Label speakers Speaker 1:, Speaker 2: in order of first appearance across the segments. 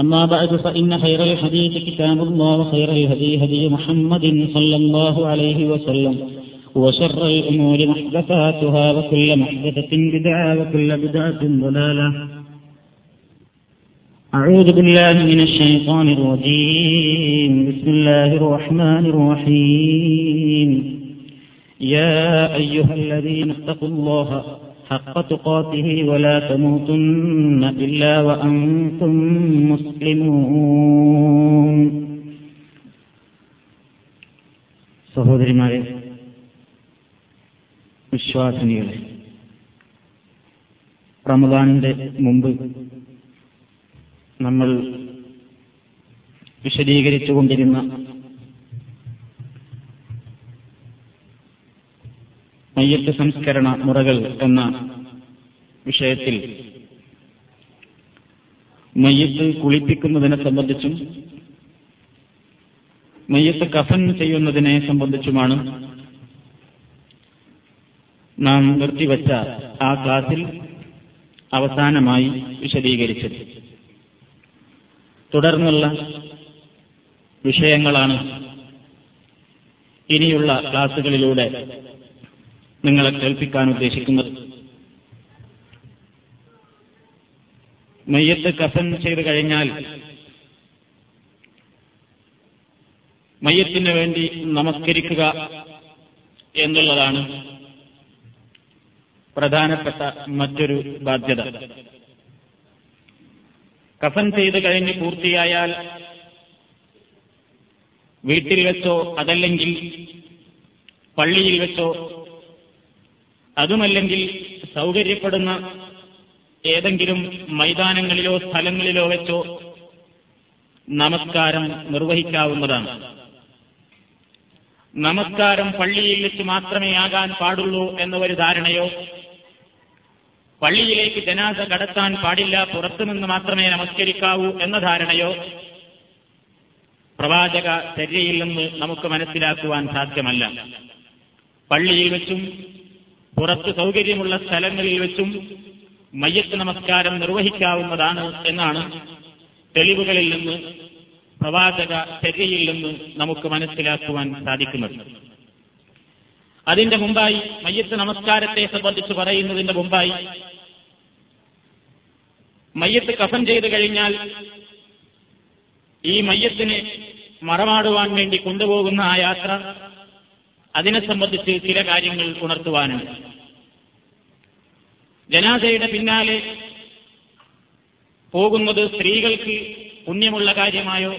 Speaker 1: أما بعد فإن خير الحديث كتاب الله وخير الهدي هدي محمد صلى الله عليه وسلم وشر الأمور محدثاتها وكل محدثة بدعة وكل بدعة ضلالة. أعوذ بالله من الشيطان الرجيم. بسم الله الرحمن الرحيم. يا أيها الذين اتقوا الله حق تقاته ولا تموتن إلا وأنتم مسلمون സഹോദരിമാരെ വിശ്വാസിനികളെ റമദാനിന്റെ മുമ്പ് നമ്മൾ വിശദീകരിച്ചുകൊണ്ടിരുന്ന മയ്യത്ത് സംസ്കരണ മുറകൾ എന്ന വിഷയത്തിൽ മയ്യത്ത് കുളിപ്പിക്കുന്നതിനെ സംബന്ധിച്ചും മയ്യത്ത് കഫൻ ചെയ്യുന്നതിനെ സംബന്ധിച്ചുമാണ് നാം നിർത്തിവച്ച ആ ക്ലാസിൽ അവസാനമായി വിശദീകരിച്ചത്. തുടർന്നുള്ള വിഷയങ്ങളാണ് ഇനിയുള്ള ക്ലാസുകളിലൂടെ നിങ്ങളെ കേൾപ്പിക്കാൻ ഉദ്ദേശിക്കുന്നത്. മയ്യത്ത് കഫൻ ചെയ്തു കഴിഞ്ഞാൽ മയ്യത്തിന് വേണ്ടി നമസ്കരിക്കുക എന്നുള്ളതാണ് പ്രധാനപ്പെട്ട മറ്റൊരു ബാധ്യത. കഫൻ ചെയ്ത് കഴിഞ്ഞ് പൂർത്തിയായാൽ വീട്ടിൽ വെച്ചോ അതല്ലെങ്കിൽ പള്ളിയിൽ വെച്ചോ അതുമല്ലെങ്കിൽ സൗകര്യപ്പെടുന്ന ഏതെങ്കിലും മൈതാനങ്ങളിലോ സ്ഥലങ്ങളിലോ വെച്ചോ നമസ്കാരം നിർവഹിക്കാവുന്നതാണ്. നമസ്കാരം പള്ളിയിൽ വെച്ച് മാത്രമേ ആകാൻ പാടുള്ളൂ എന്ന ഒരു ധാരണയോ പള്ളിയിലേക്ക് ജനാസ കടത്താൻ പാടില്ല പുറത്തുനിന്ന് മാത്രമേ നമസ്കരിക്കാവൂ എന്ന ധാരണയോ പ്രവാചക ചര്യയിൽ നിന്ന് നമുക്ക് മനസ്സിലാക്കുവാൻ സാധ്യമല്ല. പള്ളിയിൽ വെച്ചും പുറത്ത് സൗകര്യമുള്ള സ്ഥലങ്ങളിൽ വെച്ചും മയ്യത്ത് നമസ്കാരം നിർവഹിക്കാവുന്നതാണ് എന്നാണ് തെളിവുകളിൽ നിന്ന് പ്രവാചക ചര്യയിൽ നിന്ന് നമുക്ക് മനസ്സിലാക്കുവാൻ സാധിക്കുന്നത്. അതിന്റെ മുമ്പായി മയ്യത്ത് നമസ്കാരത്തെ സംബന്ധിച്ച് പറയുന്നതിന്റെ മുമ്പായി മയ്യത്ത് കഫൻ ചെയ്തു കഴിഞ്ഞാൽ ഈ മയ്യത്തിനെ മറമാടുവാൻ വേണ്ടി കൊണ്ടുപോകുന്ന ആ യാത്ര അതിനെ സംബന്ധിച്ച് ചില കാര്യങ്ങൾ ഉണർത്തുവാനുണ്ട്. ജനാസയുടെ പിന്നാലെ പോകുന്നത് സ്ത്രീകൾക്ക് പുണ്യമുള്ള കാര്യമായോ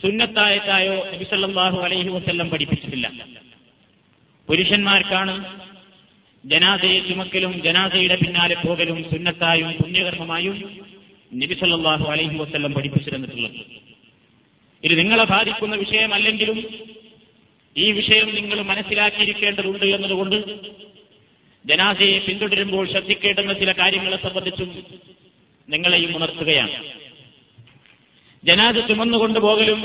Speaker 1: സുന്നത്തായത്തായോ നബിസല്ലാഹു അലൈഹി വസ്ല്ലം പഠിപ്പിച്ചിട്ടില്ല. പുരുഷന്മാർക്കാണ് ജനാസയെ ചുമക്കലും ജനാസയുടെ പിന്നാലെ പോകലും സുന്നത്തായും പുണ്യകർമ്മമായും നബിസല്ലാഹു അലൈഹി വസ്ല്ലം പഠിപ്പിച്ചിരുന്നിട്ടുള്ളത്. ഇത് നിങ്ങളെ ബാധിക്കുന്ന വിഷയമല്ലെങ്കിലും ഈ വിഷയം നിങ്ങൾ മനസ്സിലാക്കിയിരിക്കേണ്ടതുണ്ട് എന്നതുകൊണ്ട് ജനാസയെ പിന്തുടരുമ്പോൾ ശ്രദ്ധിക്കേണ്ടുന്ന ചില കാര്യങ്ങളെ സംബന്ധിച്ചും നിങ്ങളെയും ഉണർത്തുകയാണ്. ജനാസ ചുമന്നുകൊണ്ട് പോകലും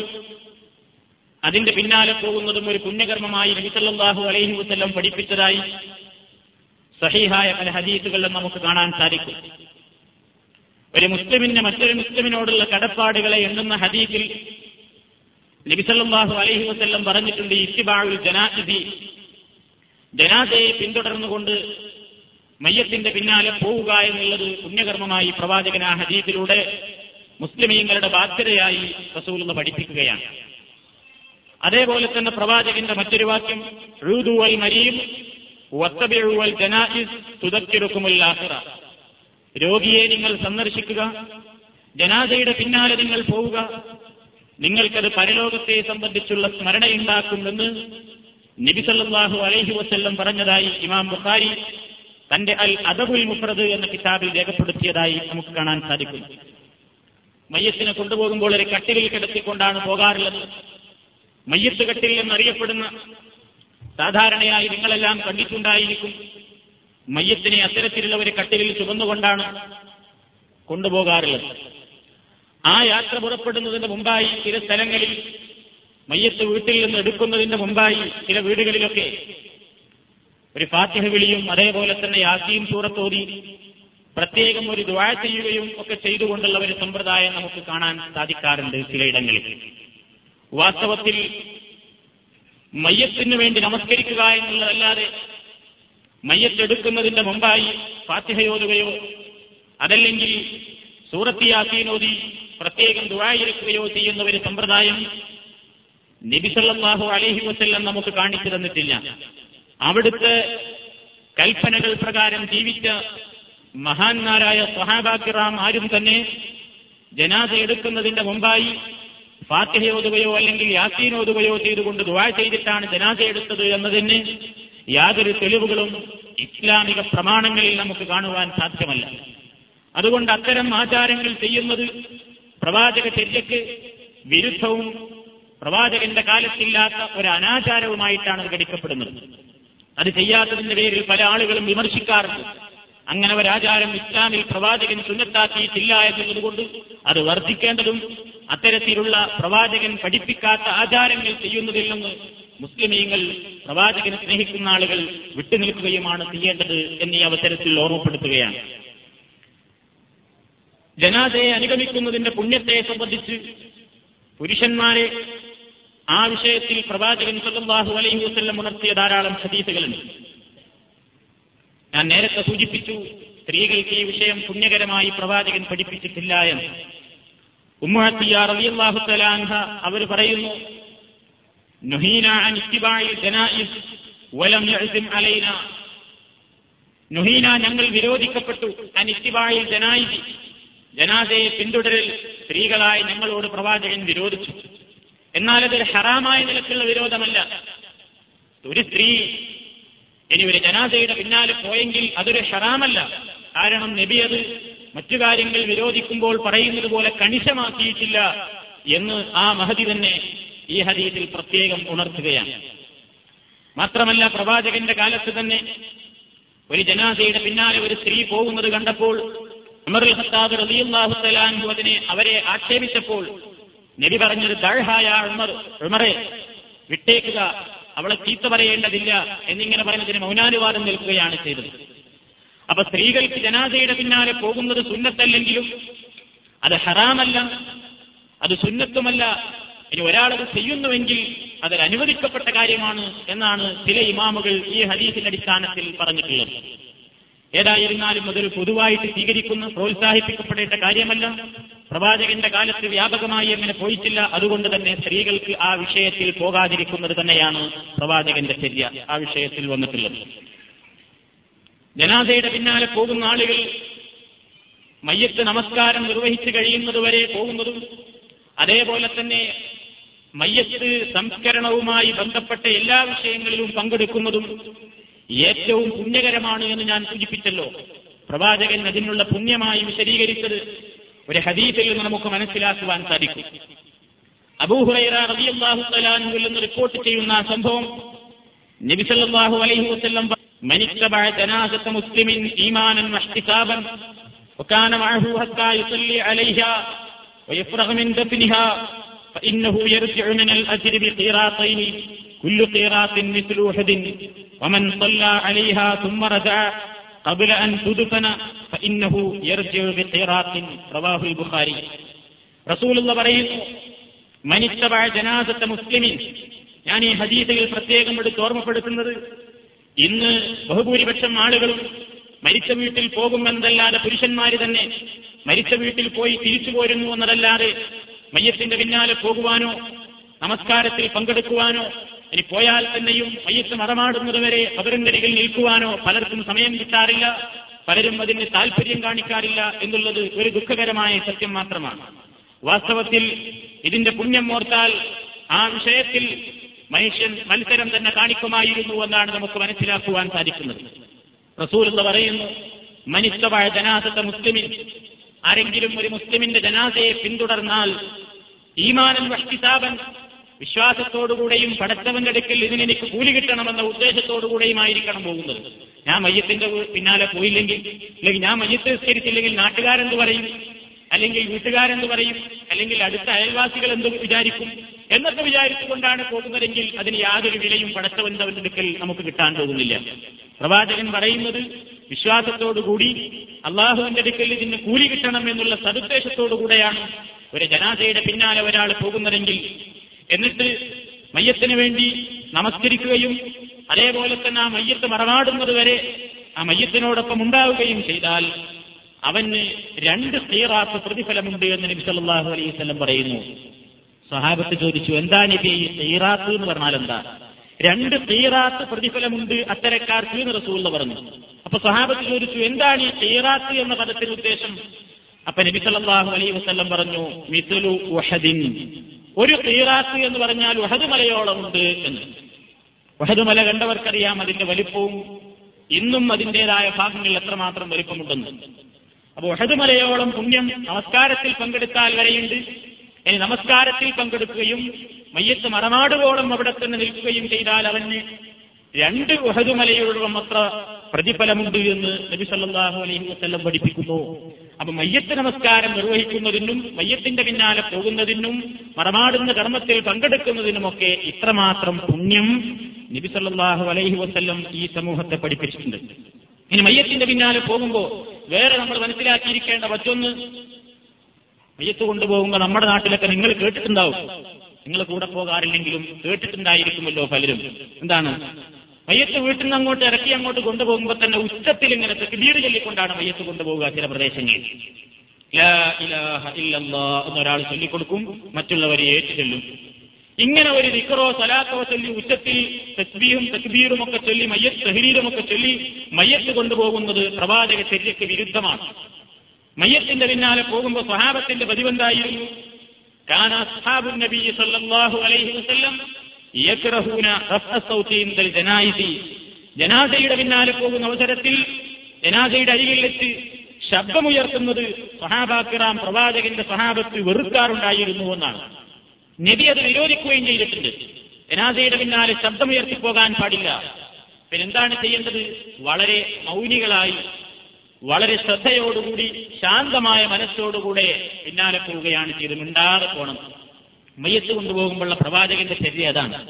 Speaker 1: അതിന്റെ പിന്നാലെ പോകുന്നതും ഒരു പുണ്യകർമ്മമായി നബിസല്ലാഹു അലൈഹി വസ്ല്ലം പഠിപ്പിച്ചതായി സഹീഹായ പല ഹദീസുകളിലും നമുക്ക് കാണാൻ സാധിക്കും. ഒരു മുസ്ലിമിന്റെ മറ്റൊരു മുസ്ലിമിനോടുള്ള കടപ്പാടുകളെ എണ്ണുന്ന ഹദീസിൽ നബിസല്ലാഹു അലൈഹി വസ്ല്ലം പറഞ്ഞിട്ടുണ്ട് ഇത്തിബാവുൽ ജനാസിദി ജനാസയെ പിന്തുടർന്നുകൊണ്ട് മയ്യത്തിന്റെ പിന്നാലെ പോവുക എന്നുള്ളത് പുണ്യകർമ്മമായി പ്രവാചകൻ ആ ഹദീസിലൂടെ
Speaker 2: മുസ്ലിമീങ്ങളുടെ ബാധ്യതയായി എന്ന് പഠിപ്പിക്കുകയാണ്. അതേപോലെ തന്നെ പ്രവാചകന്റെ മറ്റൊരു വാക്യം ഋതുവൽ മരീം വത്തബിഴുവൽ ജനായിസ് തുതക്കിറുക്കുമുൽ ആഖിറ. രോഗിയെ നിങ്ങൾ സന്ദർശിക്കുക ജനാദയുടെ പിന്നാലെ നിങ്ങൾ പോവുക നിങ്ങൾക്കത് പരലോകത്തെ സംബന്ധിച്ചുള്ള സ്മരണയുണ്ടാക്കുമെന്ന് നബിസല്ലാഹു അലൈഹി വസ്ല്ലം പറഞ്ഞതായി ഇമാം ബുഖാരി തന്റെ അൽ അദബുൽ മുഫ്രദ് എന്ന കിതാബിൽ രേഖപ്പെടുത്തിയതായി നമുക്ക് കാണാൻ സാധിക്കും. മയ്യത്തിനെ കൊണ്ടുപോകുമ്പോൾ ഒരു കട്ടിലിൽ കിടത്തിക്കൊണ്ടാണ് പോകാറുള്ളത്. മയ്യത്ത് കട്ടിൽ എന്നറിയപ്പെടുന്ന സാധാരണയായി നിങ്ങളെല്ലാം കണ്ടിട്ടുണ്ടായിരിക്കും. മയ്യത്തിനെ അത്തരത്തിലുള്ള ഒരു കട്ടിലിൽ ചുമന്നുകൊണ്ടാണ് കൊണ്ടുപോകാറുള്ളത്. ആ യാത്ര പുറപ്പെടുന്നതിന് മുമ്പായി ചില സ്ഥലങ്ങളിൽ മയ്യത്ത് വീട്ടിൽ നിന്ന് എടുക്കുന്നതിന്റെ മുമ്പായി ചില വീടുകളിലൊക്കെ ഒരു ഫാത്തിഹ വിളിയും അതേപോലെ തന്നെ യാസീം സൂറത്തോതി പ്രത്യേകം ഒരു ദ്വാ ചെയ്യുകയും ഒക്കെ ചെയ്തുകൊണ്ടുള്ള ഒരു സമ്പ്രദായം നമുക്ക് കാണാൻ സാധിക്കാറുണ്ട് ചിലയിടങ്ങളിൽ. വാസ്തവത്തിൽ മയ്യത്തിന് വേണ്ടി നമസ്കരിക്കുക എന്നുള്ളതല്ലാതെ മയ്യത്തെടുക്കുന്നതിന്റെ മുമ്പായി ഫാത്തിഹയോതുകയോ അതല്ലെങ്കിൽ സൂറത്തി യാസീനോതി പ്രത്യേകം ദുഴായിരിക്കുകയോ ചെയ്യുന്ന ഒരു സമ്പ്രദായം നബിസല്ലാഹു അലഹി വസ്ല്ലം നമുക്ക് കാണിച്ചു തന്നിട്ടില്ല. അവിടുത്തെ കൽപ്പനകൾ പ്രകാരം ജീവിച്ച മഹാന്മാരായ സഹാബാക്കിറാം ആരും തന്നെ ജനാസ എടുക്കുന്നതിന്റെ മുമ്പായി ഫാത്തിഹയോതുകയോ അല്ലെങ്കിൽ യാസീനോതുകയോ ചെയ്തുകൊണ്ട് ദുവാ ചെയ്തിട്ടാണ് ജനാസ എടുത്തത് എന്നതിന് യാതൊരു തെളിവുകളും ഇസ്ലാമിക പ്രമാണങ്ങളിൽ നമുക്ക് കാണുവാൻ സാധ്യമല്ല. അതുകൊണ്ട് അത്തരം ആചാരങ്ങൾ ചെയ്യുന്നത് പ്രവാചക ചര്യക്ക് വിരുദ്ധവും പ്രവാചകന്റെ കാലത്തില്ലാത്ത ഒരു അനാചാരവുമായിട്ടാണ് അത് ഘടിക്കപ്പെടുന്നത്. അത് ചെയ്യാത്തതിന്റെ പേരിൽ പല ആളുകളും വിമർശിക്കാറുണ്ട്. അങ്ങനെ ഒരാചാരം ഇസ്ലാമിൽ പ്രവാചകൻ സുന്നത്താക്കിയിട്ടില്ല എന്നതുകൊണ്ട് അത് വർദ്ധിക്കേണ്ടതും അത്തരത്തിലുള്ള പ്രവാചകൻ പഠിപ്പിക്കാത്ത ആചാരങ്ങൾ ചെയ്യുന്നതിൽ നിന്ന് മുസ്ലിമീങ്ങൾ പ്രവാചകനെ സ്നേഹിക്കുന്ന ആളുകൾ വിട്ടുനിൽക്കുകയുമാണ് ചെയ്യേണ്ടത് എന്നീ അവസരത്തിൽ ഓർമ്മപ്പെടുത്തുകയാണ്. ജനാദയെ അനുഗമിക്കുന്നതിന്റെ പുണ്യത്തെ സംബന്ധിച്ച് പുരുഷന്മാരെ ആ വിഷയത്തിൽ പ്രവാചകൻ സല്ലാഹു അലൈഹി വസ്ല്ലം ഉണർത്തിയ ധാരാളം ഹദീസുകളുണ്ട്. ഞാൻ നേരത്തെ സൂചിപ്പിച്ചു സ്ത്രീകൾക്ക് ഈ വിഷയം പുണ്യകരമായി പ്രവാചകൻ പഠിപ്പിച്ചിട്ടില്ല എന്ന്. ഉമ്മുഹത്തിയ റളിയല്ലാഹു തലാൻഹ അവർ പറയുന്നു ഞങ്ങൾ വിരോധിക്കപ്പെട്ടു അൻ ജനായി ജനാസയെ പിന്തുടരൽ സ്ത്രീകളായി ഞങ്ങളോട് പ്രവാചകൻ വിരോധിച്ചു. എന്നാൽ അതൊരു ഹറാമായ നിലക്കുള്ള വിരോധമല്ല. ഒരു സ്ത്രീ ഇനി ഒരു ജനാസയുടെ പിന്നാലെ പോയെങ്കിൽ അതൊരു ഹറാമല്ല. കാരണം നബി അത് മറ്റു കാര്യങ്ങൾ വിരോധിക്കുമ്പോൾ പറയുന്നത് പോലെ കണിശമാക്കിയിട്ടില്ല എന്ന് ആ മഹതി തന്നെ ഈ ഹദീസിൽ പ്രത്യേകം ഉണർത്തുകയാണ്. മാത്രമല്ല പ്രവാചകന്റെ കാലത്ത് തന്നെ ഒരു ജനാസയുടെ പിന്നാലെ ഒരു സ്ത്രീ പോകുന്നത് കണ്ടപ്പോൾ ഉമറുൽ ഖത്താബ് റളിയല്ലാഹു തആലാഹു അതിനെ അവരെ ആക്ഷേപിച്ചപ്പോൾ നബി പറഞ്ഞത് ദൾഹായ ഉമർ ഉമറെ വിട്ടേക്കുക. അവളെ ചീത്ത പറയേണ്ടതില്ല. എന്നിങ്ങനെ പറയുന്നതിന് മൗനാനുവാദം നിൽക്കുകയാണ് ചെയ്തത്. അപ്പൊ സ്ത്രീകൾക്ക് ജനാസയുടെ പിന്നാലെ പോകുന്നത് സുന്നത്തല്ലെങ്കിലും അത് ഹറാമല്ല അത് സുന്നത്തുമല്ല. ഇനി ഒരാളത് ചെയ്യുന്നുവെങ്കിൽ അതൊരു അനുവദിക്കപ്പെട്ട കാര്യമാണ് എന്നാണ് ചില ഇമാമുകൾ ഈ ഹദീസിന്റെ അടിസ്ഥാനത്തിൽ പറഞ്ഞിട്ടുള്ളത്. ഏതായിരുന്നാലും അതൊരു പൊതുവായിട്ട് സ്വീകരിക്കുന്ന പ്രോത്സാഹിപ്പിക്കപ്പെടേണ്ട കാര്യമല്ല. പ്രവാചകന്റെ കാലത്ത് വ്യാപകമായി അങ്ങനെ പോയിട്ടില്ല. അതുകൊണ്ട് തന്നെ സ്ത്രീകൾക്ക് ആ വിഷയത്തിൽ പോകാതിരിക്കുന്നത് തന്നെയാണ് പ്രവാചകന്റെ ചര്യ. ആ വിഷയത്തിൽ വന്നിട്ടുള്ളത്. ജനാസയുടെ പിന്നാലെ പോകുന്ന ആളുകൾ മയ്യത്ത് നമസ്കാരം നിർവഹിച്ചു കഴിയുന്നതുവരെ പോകുന്നതും അതേപോലെ തന്നെ മയ്യത്ത് സംസ്കരണവുമായി ബന്ധപ്പെട്ട എല്ലാ വിഷയങ്ങളിലും പങ്കെടുക്കുന്നതും ഏറ്റവും പുണ്യകരമാണ് എന്ന് ഞാൻ സൂചിപ്പിച്ചല്ലോ. പ്രവാചകൻ അതിനുള്ള പുണ്യമായി വിശദീകരിച്ചത് ഒരു ഹദീസിൽ നിന്ന് നമുക്ക് മനസ്സിലാക്കുവാൻ സാധിക്കും അബൂഹുറൈറ റളിയല്ലാഹു തആലാഹുവിൽ നിന്ന് റിപ്പോർട്ട് ചെയ്യുന്ന ആ സംഭവം നബി സല്ലല്ലാഹു അലൈഹി വസല്ലം മനിത്തബഅ ജനാസത മുസ്ലിമിൻ ഈമാനൻ വഹ്തിസാബൻ وكان معه حتى يصلي عليها ويفرغ من دفنها فإنه يرجع من الأجر بقيراطين كل قيراط مثل أحد ومن صلى عليها ثم رجع قبل أن تدفن فإنه يرجع بقيراط رواه البخاري رسول الله പറയുന്നു മനിത്തബഴ ജനാസത്ത മുസ്ലിമിൻ ഞാൻ ഈ ഹദീസയിൽ പ്രത്യേകം എടുത്ത് ഓർമ്മപ്പെടുത്തുന്നത് ഇന്ന് ബഹുഭൂരിപക്ഷം ആളുകളും മരിച്ച വീട്ടിൽ പോകുമെന്നല്ലാതെ പുരുഷന്മാര് തന്നെ മരിച്ച വീട്ടിൽ പോയി തിരിച്ചു പോരുന്നു എന്നതല്ലാതെ മയ്യത്തിന്റെ പിന്നാലെ പോകുവാനോ നമസ്കാരത്തിൽ പങ്കെടുക്കുവാനോ ഇനി പോയാൽ തന്നെയും മയ്യത്ത് മറമാടുന്നതുവരെ അവരിൽ നിൽക്കുവാനോ പലർക്കും സമയം കിട്ടാറില്ല. പലരും അതിന് താല്പര്യം കാണിക്കാറില്ല എന്നുള്ളത് ഒരു ദുഃഖകരമായ സത്യം മാത്രമാണ്. വാസ്തവത്തിൽ ഇതിന്റെ പുണ്യം ഓർത്താൽ ആ വിഷയത്തിൽ മനുഷ്യൻ മത്സരം തന്നെ കാണിക്കുമായിരുന്നു എന്നാണ് നമുക്ക് മനസ്സിലാക്കുവാൻ സാധിക്കുന്നത്. റസൂൽ എന്ന് പറയുന്നു മനുഷ്യമായ ജനാസത്തെ മുസ്ലിമിൻ ആരെങ്കിലും ഒരു മുസ്ലിമിന്റെ ജനാസയെ പിന്തുടർന്നാൽ ഈമാനൻ വഷ്ടിതാപൻ വിശ്വാസത്തോടുകൂടെയും പടച്ചവന്റെ അടുക്കൽ ഇതിനെനിക്ക് കൂലി കിട്ടണമെന്ന ഉദ്ദേശത്തോടുകൂടെയും ആയിരിക്കണം പോകുന്നത്. ഞാൻ മയ്യത്തിന്റെ പിന്നാലെ പോയില്ലെങ്കിൽ അല്ലെങ്കിൽ ഞാൻ മയ്യത്ത് നിസ്കരിച്ചില്ലെങ്കിൽ നാട്ടുകാരെന്ത് പറയും? അല്ലെങ്കിൽ വീട്ടുകാരെന്ത് പറയും? അല്ലെങ്കിൽ അടുത്ത അയൽവാസികൾ എന്ത് വിചാരിക്കും? എന്നൊക്കെ വിചാരിച്ചുകൊണ്ടാണ് പോകുന്നതെങ്കിൽ അതിന് യാതൊരു വിലയും പടച്ചവന്റെ അടുക്കൽ നമുക്ക് കിട്ടാൻ പോകുന്നില്ല. പ്രവാചകൻ പറയുന്നത് വിശ്വാസത്തോടുകൂടി അള്ളാഹുവിന്റെ അടുക്കൽ ഇതിന് കൂലി കിട്ടണം എന്നുള്ള സതുദ്ദേശത്തോടുകൂടെയാണ് ഒരു ജനാസയുടെ പിന്നാലെ ഒരാൾ പോകുന്നതെങ്കിൽ എന്നിട്ട് മയ്യത്തിന് വേണ്ടി നമസ്കരിക്കുകയും അതേപോലെ തന്നെ ആ മയ്യത്ത് മറവാടുന്നത് വരെ ആ മയ്യത്തിനോടൊപ്പം ഉണ്ടാവുകയും ചെയ്താൽ അവന് രണ്ട് സീറാത്ത് പ്രതിഫലമുണ്ട് എന്ന് നബി സല്ലല്ലാഹു അലൈഹി വസല്ലം പറയുന്നു. സ്വഹാബത്ത് ചോദിച്ചു എന്താ നബി ഈ സീറാത്ത് എന്ന് പറഞ്ഞാൽ എന്താ? രണ്ട് സീറാത്ത് പ്രതിഫലമുണ്ട് അത്തരക്കാർക്ക് എന്ന് റസൂള്ള പറഞ്ഞു. അപ്പൊ സ്വഹാബത്ത് ചോദിച്ചു എന്താണ് ഈ സീറാത്ത് എന്ന പദത്തിന് ഉദ്ദേശം അപ്പൊ നബി സല്ലല്ലാഹു അലൈഹി വസല്ലം പറഞ്ഞു മിഥുലു ഒരു സീറാത്ത് എന്ന് പറഞ്ഞാൽ ഉഹദ് മലയോളമുണ്ട് എന്ന്. ഉഹദ് മല കണ്ടവർക്കറിയാം അതിന്റെ വലിപ്പവും ഇന്നും അതിന്റേതായ ഭാഗങ്ങൾ എത്രമാത്രം വലിപ്പമുണ്ടെന്ന്. അപ്പൊ ഉഹദ് മലയോളം പുണ്യം നമസ്കാരത്തിൽ പങ്കെടുത്താൽ വരെയുണ്ട്. ഇനി നമസ്കാരത്തിൽ പങ്കെടുക്കുകയും മയ്യത്ത് മറനാടുകോളം അവിടെ തന്നെ നിൽക്കുകയും ചെയ്താൽ അവന് രണ്ട് ഉഹദ് മലയോളം അത്ര പ്രതിഫലമുണ്ട് എന്ന് നബി സല്ലാഹു അലൈഹി വസ്ല്ലം പഠിപ്പിക്കുന്നു. അപ്പൊ മയ്യത്ത് നമസ്കാരം നിർവഹിക്കുന്നതിനും മയ്യത്തിന്റെ പിന്നാലെ പോകുന്നതിനും മറമാടുന്ന കർമ്മത്തിൽ പങ്കെടുക്കുന്നതിനുമൊക്കെ ഇത്രമാത്രം പുണ്യം നബി സല്ലാഹു അലൈഹി വസ്ല്ലം ഈ സമൂഹത്തെ പഠിപ്പിച്ചിട്ടുണ്ട്. ഇനി മയ്യത്തിന്റെ പിന്നാലെ പോകുമ്പോൾ വേറെ നമ്മൾ മനസ്സിലാക്കിയിരിക്കേണ്ട മറ്റൊന്ന് മയ്യത്ത് കൊണ്ടുപോകുമ്പോൾ നമ്മുടെ നാട്ടിലൊക്കെ നിങ്ങൾ കേട്ടിട്ടുണ്ടാവും. നിങ്ങൾ കൂടെ പോകാറില്ലെങ്കിലും കേട്ടിട്ടുണ്ടായിരിക്കുമല്ലോ പലരും. എന്താണ്? മയ്യത്ത് വീട്ടിൽ നിന്ന് അങ്ങോട്ട് ഇറക്കി അങ്ങോട്ട് കൊണ്ടുപോകുമ്പോൾ തന്നെ ഉച്ചത്തിൽ ഇങ്ങനെ വീട് ചൊല്ലിക്കൊണ്ടാണ് മയ്യത്ത് കൊണ്ടുപോകുക ചില പ്രദേശങ്ങളിൽ. എന്നൊരാൾ ചൊല്ലിക്കൊടുക്കും മറ്റുള്ളവരെ ഏറ്റു ചൊല്ലും ഇങ്ങനെ ഒരു നിക്കറോ സലാത്തോ ചൊല്ലി ഉച്ചത്തിൽ തസ്ബീഹും തക്ബീറും ഒക്കെ ചൊല്ലി മയ്യത്ത് തഹരീരുമൊക്കെ ചൊല്ലി മയ്യത്ത് കൊണ്ടുപോകുന്നത് പ്രവാചക ചര്യക്ക് വിരുദ്ധമാണ്. മയ്യത്തിന്റെ പിന്നാലെ പോകുമ്പോൾ സ്വഹാബത്തിന്റെ പതിവെന്തായിരുന്നു കാന അസ്ഹാബു നബി സല്ലല്ലാഹു അലൈഹി വസല്ലം ജനാസയുടെ പിന്നാലെ പോകുന്ന അവസരത്തിൽ ജനാസയുടെ അരികിൽ വെച്ച് ശബ്ദമുയർത്തുന്നത് സഹാബാക്കിറാം പ്രവാചകന്റെ സഹാബത്ത് വെറുക്കാറുണ്ടായിരുന്നു എന്നാണ്. നബി അത് വിരോധിക്കുകയും ചെയ്തിട്ടുണ്ട്. ജനാസയുടെ പിന്നാലെ ശബ്ദമുയർത്തിപ്പോകാൻ പാടില്ല. പിന്നെന്താണ് ചെയ്യേണ്ടത്? വളരെ മൗനികളായി വളരെ ശ്രദ്ധയോടുകൂടി ശാന്തമായ മനസ്സോടുകൂടെ പിന്നാലെ പോവുകയാണ് ചെയ്ത് മിണ്ടാതെ പോകണം മയ്യത്ത് കൊണ്ടുപോകുമ്പോഴുള്ള പ്രവാചകന്റെ ശരി അതാണ്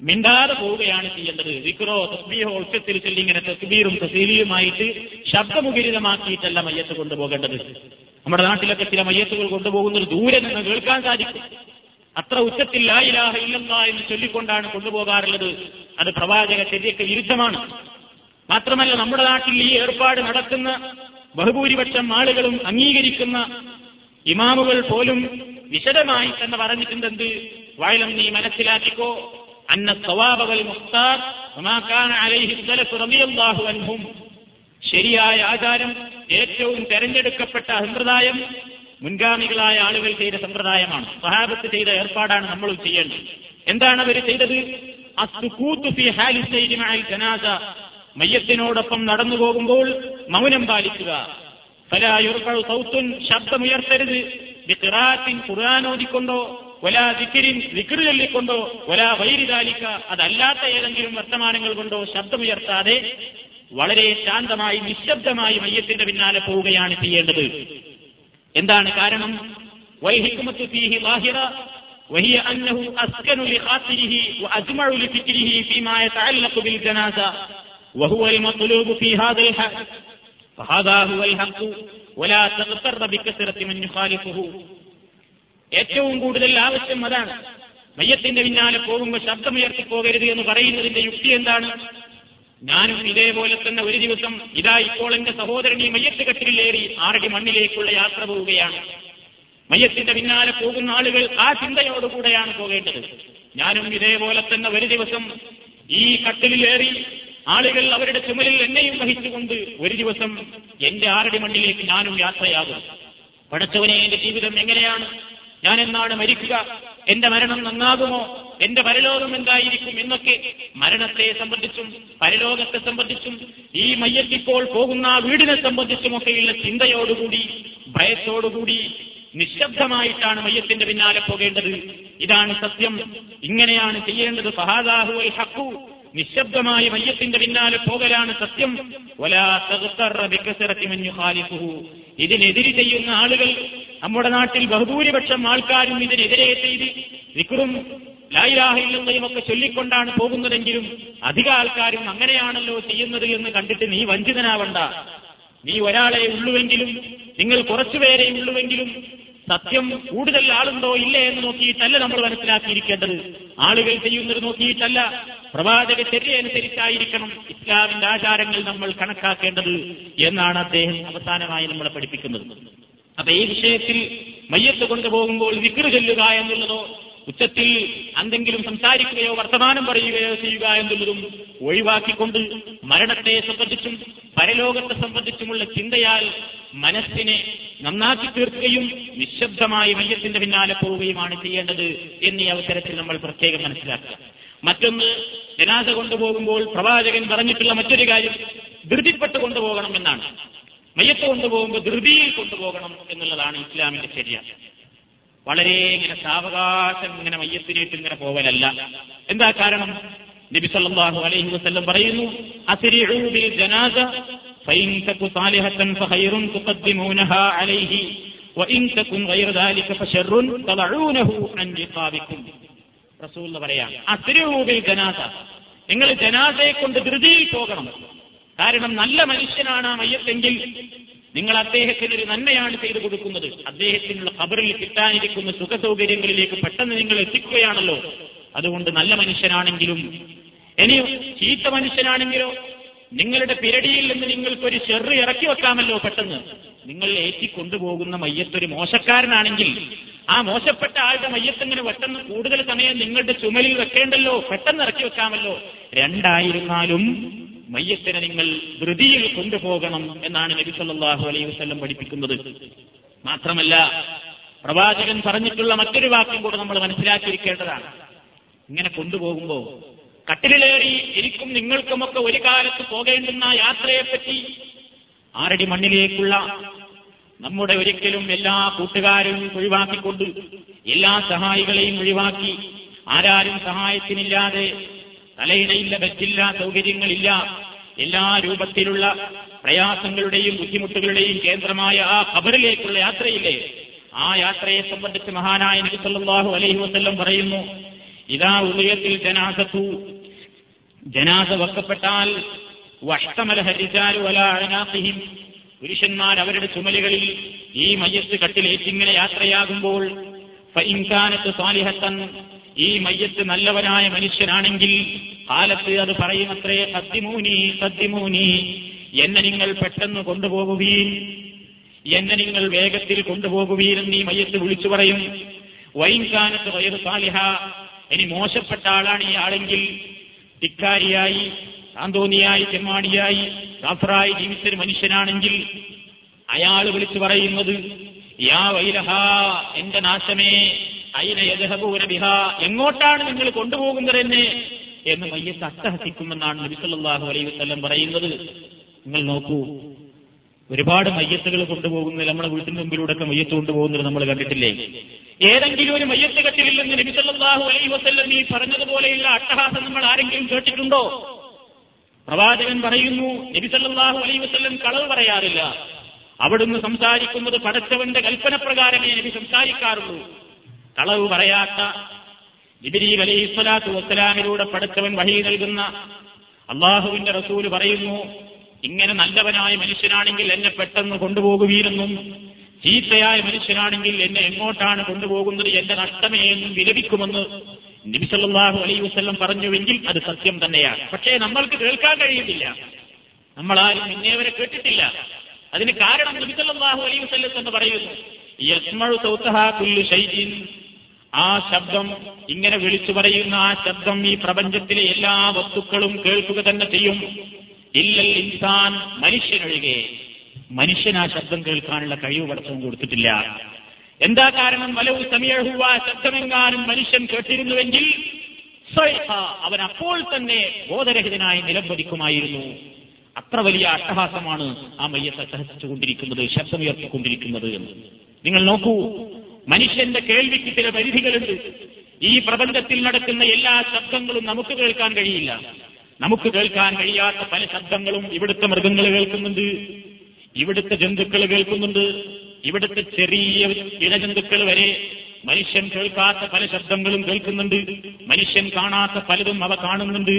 Speaker 2: മിണ്ടാതെ പോവുകയാണ് ചെയ്യേണ്ടത്. വിക്രോ തസ്ബീഹോ ഉച്ചത്തിൽ ചൊല്ലിങ്ങനെ തസ്ബീറും തസീലിയുമായിട്ട് ശബ്ദമുഖരിതമാക്കിയിട്ടല്ല മയ്യത്ത് കൊണ്ടുപോകേണ്ടത്. നമ്മുടെ നാട്ടിലൊക്കെ ചില മയ്യത്തുകൾ കൊണ്ടുപോകുന്നത് ദൂരെ നിന്ന് കേൾക്കാൻ സാധിക്കും. അത്ര ഉച്ചത്തിൽ ലാ ഇലാഹ ഇല്ലല്ലാ എന്ന് ചൊല്ലിക്കൊണ്ടാണ് കൊണ്ടുപോകാറുള്ളത്. അത് പ്രവാചക ശരിയൊക്കെ വിരുദ്ധമാണ്. മാത്രമല്ല നമ്മുടെ നാട്ടിൽ ഈ ഏർപ്പാട് നടക്കുന്ന ബഹുഭൂരിപക്ഷം ആളുകളും അംഗീകരിക്കുന്ന ഇമാമുകൾ പോലും വിശദമായി തന്നെ പറഞ്ഞിട്ടുണ്ടെന്ത്? വായലം നീ മനസ്സിലാക്കിക്കോ. അന്ന സ്വാബകൾ മുഖ്താർ ശരിയായ ആചാരം ഏറ്റവും തെരഞ്ഞെടുക്കപ്പെട്ട സമ്പ്രദായം മുൻഗാമികളായ ആളുകൾ ചെയ്ത സമ്പ്രദായമാണ്. സ്വഹാബത്ത് ചെയ്ത ഏർപ്പാടാണ് നമ്മളും ചെയ്യേണ്ടത്. എന്താണ് അവർ ചെയ്തത്? മയ്യത്തിനോടൊപ്പം നടന്നു പോകുമ്പോൾ മൗനം പാലിക്കുക. ശബ്ദമുയർത്തരുത്. വിഖിറാത്തിൻ ഖുർആൻ ഓതിക്കൊണ്ടോ ഒലാ ദിക്കിരിൻ വിക്ർ ചൊല്ലിക്കൊണ്ടോ ഒലാ വൈരിതാലിക്ക അതല്ലാത്ത ഏതെങ്കിലും വർത്തമാനങ്ങൾ കൊണ്ടോ ശബ്ദമുയർത്താതെ വളരെ ശാന്തമായി നിശബ്ദമായി മയ്യത്തിന്റെ പിന്നാലെ പോവുകയാണ് ചെയ്യേണ്ടത് എന്താണ് കാരണം വൈഹിക്കുമത്ത് ഫീഹി വാഹിറ وهي أنه أسكن لخاطره وأجمع لفكره فيما يتعلق بالجنازة وهو المطلوب في هذا الحال فهذا هو الحق ഏറ്റവും കൂടുതൽ ആവശ്യം അതാണ്. മയ്യത്തിന്റെ പിന്നാലെ പോകുമ്പോൾ ശബ്ദമുയർത്തി പോകരുത് എന്ന് പറയുന്നതിന്റെ യുക്തി എന്താണ്? ഞാനും ഇതേപോലെ തന്നെ ഒരു ദിവസം ഇതാ ഇപ്പോൾ എന്റെ സഹോദരൻ ഈ മയ്യത്ത് കെട്ടിലേറി ആറടി മണ്ണിലേക്കുള്ള യാത്ര പോവുകയാണ്. മയ്യത്തിന്റെ പിന്നാലെ പോകുന്ന ആളുകൾ ആ ചിന്തയോടുകൂടെയാണ് പോകേണ്ടത്. ഞാനും ഇതേപോലെ തന്നെ ഒരു ദിവസം ഈ കട്ടിലേറി ആളുകൾ അവരുടെ ചുമലിൽ എന്നെയും വഹിച്ചുകൊണ്ട് ഒരു ദിവസം എന്റെ ആറടി മണ്ണിലേക്ക് ഞാനും യാത്രയാകും. പഠിച്ചവനെ എന്റെ ജീവിതം എങ്ങനെയാണ്? ഞാൻ എന്നാണ് മരിക്കുക? എന്റെ മരണം നന്നാകുമോ? എന്റെ പരലോകം എന്തായിരിക്കും എന്നൊക്കെ മരണത്തെ സംബന്ധിച്ചും പരലോകത്തെ സംബന്ധിച്ചും ഈ മയ്യത്തിപ്പോൾ പോകുന്ന വീടിനെ സംബന്ധിച്ചുമൊക്കെയുള്ള ചിന്തയോടുകൂടി ഭയത്തോടുകൂടി നിശബ്ദമായിട്ടാണ് മയ്യത്തിന്റെ പിന്നാലെ പോകേണ്ടത്. ഇതാണ് സത്യം. ഇങ്ങനെയാണ് ചെയ്യേണ്ടത്. സഹാദാഹു ഹക്കു നിശബ്ദമായ മയ്യത്തിന്റെ പിന്നാലെ പോകലാണ് സത്യം. ഇതിനെതിരെ ചെയ്യുന്ന ആളുകൾ നമ്മുടെ നാട്ടിൽ ബഹുഭൂരിപക്ഷം ആൾക്കാരും ഇതിനെതിരെ ചെയ്ത് വിക്രും ലായിലാഹില്ലയും ഒക്കെ ചൊല്ലിക്കൊണ്ടാണ് പോകുന്നതെങ്കിലും അധിക ആൾക്കാരും അങ്ങനെയാണല്ലോ ചെയ്യുന്നത് എന്ന് കണ്ടിട്ട് നീ വഞ്ചിതനാവണ്ട. നീ ഒരാളെ ഉള്ളുവെങ്കിലും നിങ്ങൾ കുറച്ചുപേരെ ഉള്ളുവെങ്കിലും സത്യം കൂടുതൽ ആളുണ്ടോ ഇല്ലേ എന്ന് നോക്കിയിട്ടല്ല നമ്മൾ മനസ്സിലാക്കിയിരിക്കേണ്ടത്. ആളുകൾ ചെയ്യുന്നത് നോക്കിയിട്ടല്ല. പ്രവാചക ചര്യനുസരിച്ചായിരിക്കണം ഇസ്ലാമിന്റെ ആചാരങ്ങൾ നമ്മൾ കണക്കാക്കേണ്ടത് എന്നാണ് അദ്ദേഹം അവസാനമായി നമ്മളെ പഠിപ്പിക്കുന്നത്. അപ്പൊ ഈ വിഷയത്തിൽ മയ്യത്ത് കൊണ്ടുപോകുമ്പോൾ വിക്റ് ചൊല്ലുക എന്നുള്ളതോ ഉച്ചത്തിൽ എന്തെങ്കിലും സംസാരിക്കുകയോ വർത്തമാനം പറയുകയോ ചെയ്യുക എന്നുള്ളതും ഒഴിവാക്കിക്കൊണ്ട് മരണത്തെ സംബന്ധിച്ചും പരലോകത്തെ സംബന്ധിച്ചുമുള്ള ചിന്തയാൽ മനസ്സിനെ നന്നാക്കി തീർക്കുകയും നിശബ്ദമായി മയ്യത്തിന്റെ പിന്നാലെ പോവുകയുമാണ് ചെയ്യേണ്ടത് എന്നീ അവസരത്തിൽ നമ്മൾ പ്രത്യേകം മനസ്സിലാക്കുക. മറ്റൊന്ന് ജനാസ കൊണ്ടുപോകുമ്പോൾ പ്രവാചകൻ പറഞ്ഞിട്ടുള്ള മറ്റൊരു കാര്യം ധൃതിപ്പെട്ട് കൊണ്ടുപോകണം എന്നാണ്. മയ്യത്ത് കൊണ്ടുപോകുമ്പോൾ ധൃതിയിൽ കൊണ്ടുപോകണം എന്നുള്ളതാണ് ഇസ്ലാമിന്റെ ശരിയ വളരെ ഇങ്ങനെ സാവകാശം ഇങ്ങനെ മയ്യത്തിനേറ്റ് ഇങ്ങനെ പോവലല്ല എന്താ കാരണം? നബി സല്ലല്ലാഹു അലൈഹി വസല്ലം പറയുന്നു ബിൽ ജനാസ തുഖദ്ദിമൂനഹാ അലൈഹി ദാലിക തലഊനഹു അൻ റസൂൽ ബിൽ ജനാസ നിങ്ങൾ ജനാസയെ കൊണ്ട് ധൃതിയിൽ പോകണം. കാരണം നല്ല മനുഷ്യനാണ് ആ മയ്യത്തെങ്കിൽ നിങ്ങൾ അദ്ദേഹത്തിന് ഒരു നന്മയാണ് ചെയ്തു കൊടുക്കുന്നത്. അദ്ദേഹത്തിനുള്ള ഖബറിൽ കിട്ടാനിരിക്കുന്ന സുഖ സൗകര്യങ്ങളിലേക്ക് പെട്ടെന്ന് നിങ്ങൾ എത്തിക്കുകയാണല്ലോ. അതുകൊണ്ട് നല്ല മനുഷ്യനാണെങ്കിലും ഇനി ചീത്ത മനുഷ്യനാണെങ്കിലോ നിങ്ങളുടെ പിരടിയിൽ നിന്ന് നിങ്ങൾക്കൊരു ചെറു ഇറക്കി വെക്കാമല്ലോ പെട്ടെന്ന്. നിങ്ങൾ ഏറ്റിക്കൊണ്ടുപോകുന്ന മയ്യത്തൊരു മോശക്കാരനാണെങ്കിൽ ആ മോശപ്പെട്ട ആളുടെ മയ്യത്തിങ്ങനെ പെട്ടെന്ന് കൂടുതൽ സമയം നിങ്ങളുടെ ചുമലിൽ വെക്കേണ്ടല്ലോ? പെട്ടെന്ന് ഇറക്കി വെക്കാമല്ലോ? രണ്ടായിരുന്നാലും മയ്യത്തിനെ നിങ്ങൾ ധൃതിയിൽ കൊണ്ടുപോകണം എന്നാണ് നബി സല്ലല്ലാഹു അലൈഹി വസല്ലം പഠിപ്പിക്കുന്നത്. മാത്രമല്ല പ്രവാചകൻ പറഞ്ഞിട്ടുള്ള മറ്റൊരു വാക്യം കൂടെ നമ്മൾ മനസ്സിലാക്കിയിരിക്കേണ്ടതാണ്. ഇങ്ങനെ കൊണ്ടുപോകുമ്പോൾ കട്ടിലേറി എനിക്കും നിങ്ങൾക്കുമൊക്കെ ഒരു കാലത്ത് പോകേണ്ടുന്ന യാത്രയെപ്പറ്റി ആരടി മണ്ണിലേക്കുള്ള നമ്മുടെ ഒരിക്കലും എല്ലാ കൂട്ടുകാരും ഒഴിവാക്കിക്കൊണ്ട് എല്ലാ സഹായികളെയും ഒഴിവാക്കി ആരാരും സഹായത്തിനില്ലാതെ തലയിണയില്ല ബസ്സില്ല സൗകര്യങ്ങളില്ല. എല്ലാ രൂപത്തിലുള്ള പ്രയാസങ്ങളുടെയും ബുദ്ധിമുട്ടുകളുടെയും കേന്ദ്രമായ ആ ഖബറിലേക്കുള്ള യാത്രയില്ലേ? ആ യാത്രയെ സംബന്ധിച്ച് മഹാനായ നബി സല്ലല്ലാഹു അലൈഹി വസല്ലം പറയുന്നു ഇതാ ഉദയത്തിൽ ജനാസത്തു. ജനാസ വെക്കപ്പെട്ടാൽ വഷ്ടമലഹരിജാലു വല അഴനാസിഹിം പുരുഷന്മാർ അവരുടെ ചുമലുകളിൽ ഈ മയ്യത്ത് കട്ടിലേറ്റിങ്ങനെ യാത്രയാകുമ്പോൾ ഫഇൻകാനത്ത് സാലിഹത്തൻ ഈ മയ്യത്ത് നല്ലവനായ മനുഷ്യനാണെങ്കിൽ കാലത്ത് അത് പറയുമത്രേ സദ്യമൂനി സദ്യമൂനി എന്നെ നിങ്ങൾ പെട്ടെന്ന് കൊണ്ടുപോകുകയും എന്നെ നിങ്ങൾ വേഗത്തിൽ കൊണ്ടുപോകുകയെന്ന് ഈ മയ്യത്ത് വിളിച്ചു പറയും. വൈൻകാനത്ത് വയറു സാലിഹ ഇനി മോശപ്പെട്ട ആളാണ് ഈ ആളെങ്കിൽ തിക്കാരിയായി സാന്തോനിയായി ചെമ്മാടിയായി കാഫറായി ജീവിച്ചൊരു മനുഷ്യനാണെങ്കിൽ അയാൾ വിളിച്ചു പറയുന്നത് യാ വൈലഹ എന്റെ നാശമേ എങ്ങോട്ടാണ് നിങ്ങൾ കൊണ്ടുപോകുന്നത് എന്നെ എന്ന് മയ്യത്ത് അട്ടഹസിക്കുമെന്നാണ് നബി സല്ലല്ലാഹു അലൈഹി വസല്ലം പറയുന്നത്. നിങ്ങൾ നോക്കൂ ഒരുപാട് മയ്യത്തുകൾ കൊണ്ടുപോകുന്നത് നമ്മുടെ വീട്ടിന് മുമ്പിലൂടെ ഒക്കെ മയ്യത്ത് കൊണ്ടുപോകുന്നത് നമ്മൾ കണ്ടിട്ടില്ലേ? ഏതെങ്കിലും ഒരു മയ്യത്ത് കെട്ടിലില്ലെന്ന് നബി സല്ലല്ലാഹു അലൈഹി വസല്ലം ഈ പറഞ്ഞതുപോലെയുള്ള അട്ടഹാസം നമ്മൾ ആരെങ്കിലും കേട്ടിട്ടുണ്ടോ? പ്രവാചകൻ പറയുന്നു നബിസല്ലാഹു അലൈഹി വസല്ലം കളവ് പറയാറില്ല. അവിടുന്ന് സംസാരിക്കുന്നത് പടച്ചവന്റെ കൽപ്പന പ്രകാരമേ നബി സംസാരിക്കാറുള്ളൂ. കളവ് പറയാത്ത ജിബിരീൽ അലൈഹി സ്വലാത്തു വസ്സലാമിലൂടെ പഠിച്ചവൻ വഴി നൽകുന്ന അള്ളാഹുവിന്റെ റസൂൽ പറയുന്നു ഇങ്ങനെ നല്ലവനായ മനുഷ്യനാണെങ്കിൽ എന്നെ പെട്ടെന്ന് കൊണ്ടുപോകുവീരെന്നും ചീത്തയായ മനുഷ്യനാണെങ്കിൽ എന്നെ എങ്ങോട്ടാണ് കൊണ്ടുപോകുന്നത് എന്റെ നഷ്ടമേ എന്നും വിലപിക്കുമെന്ന് നബിസല്ലാഹു അലൈ വസ്ല്ലം പറഞ്ഞുവെങ്കിൽ അത് സത്യം തന്നെയാണ്. പക്ഷേ നമ്മൾക്ക് കേൾക്കാൻ കഴിയുന്നില്ല. നമ്മളാരും ഇന്നേവരെ കേട്ടിട്ടില്ല. അതിന് കാരണം നബിസല്ലാഹു അലൈ വസ്ലം എന്ന് പറയുന്നു ആ ശബ്ദം ഇങ്ങനെ വിളിച്ചു പറയുന്ന ആ ശബ്ദം ഈ പ്രപഞ്ചത്തിലെ എല്ലാ വസ്തുക്കളും കേൾക്കുക തന്നെ ചെയ്യും. ഇല്ലൽ ഇൻസാൻ മനുഷ്യനൊഴികെ മനുഷ്യൻ ആ ശബ്ദം കേൾക്കാനുള്ള കഴിവ് പടച്ചവും കൊടുത്തിട്ടില്ല. എന്താ കാരണം? വലവ് സമയഹുവ ശബ്ദമെങ്ങാനും മനുഷ്യൻ കേട്ടിരുന്നുവെങ്കിൽ അവൻ അപ്പോൾ തന്നെ ബോധരഹിതനായി നിലംപതിക്കുമായിരുന്നു. അത്ര വലിയ അട്ടഹാസമാണ് ആ മയ്യത്തെ സഹസിച്ചുകൊണ്ടിരിക്കുന്നത് ശബ്ദമുയർത്തിക്കൊണ്ടിരിക്കുന്നത് എന്ന്. നിങ്ങൾ നോക്കൂ മനുഷ്യന്റെ കേൾവിക്ക് ചില പരിധികളുണ്ട്. ഈ പ്രപഞ്ചത്തിൽ നടക്കുന്ന എല്ലാ ശബ്ദങ്ങളും നമുക്ക് കേൾക്കാൻ കഴിയില്ല. നമുക്ക് കേൾക്കാൻ കഴിയാത്ത പല ശബ്ദങ്ങളും ഇവിടുത്തെ മൃഗങ്ങൾ കേൾക്കുന്നുണ്ട്. ഇവിടുത്തെ ജന്തുക്കൾ കേൾക്കുന്നുണ്ട്. ഇവിടുത്തെ ചെറിയ ഇഴജന്തുക്കൾ വരെ മനുഷ്യൻ കേൾക്കാത്ത പല ശബ്ദങ്ങളും കേൾക്കുന്നുണ്ട്. മനുഷ്യൻ കാണാത്ത പലതും അവ കാണുന്നുണ്ട്.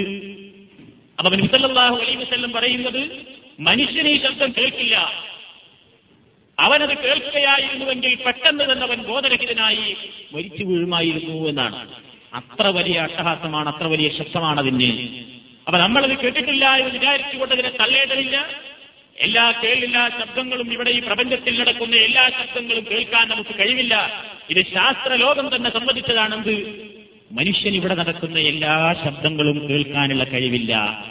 Speaker 2: അപ്പൊ നബിസല്ലാഹു അലൈ വസ്ല്ലം പറയുന്നത് മനുഷ്യന് ഈ ശബ്ദം കേൾക്കില്ല. അവനത് കേൾക്കുകയായിരുന്നുവെങ്കിൽ പെട്ടെന്ന് തന്നെ അവൻ ബോധരഹിതനായി മരിച്ചു വീഴുമായിരുന്നു എന്നാണ്. അത്ര വലിയ അട്ടഹാസമാണ് അത്ര വലിയ ശബ്ദമാണ് അതിന്. അപ്പൊ നമ്മളത് കേട്ടിട്ടില്ല എന്ന് വിചാരിച്ചുകൊണ്ട് അതിനെ തള്ളേണ്ടതില്ല എല്ലാ കേളില്ലാ ശബ്ദങ്ങളും ഇവിടെ ഈ പ്രപഞ്ചത്തിൽ നടക്കുന്ന എല്ലാ ശബ്ദങ്ങളും കേൾക്കാൻ നമുക്ക് കഴിവില്ല. ഇത് ശാസ്ത്ര ലോകം തന്നെ സമ്മതിച്ചതാണെന്ത്? മനുഷ്യൻ ഇവിടെ നടക്കുന്ന എല്ലാ ശബ്ദങ്ങളും കേൾക്കാനുള്ള കഴിവില്ല.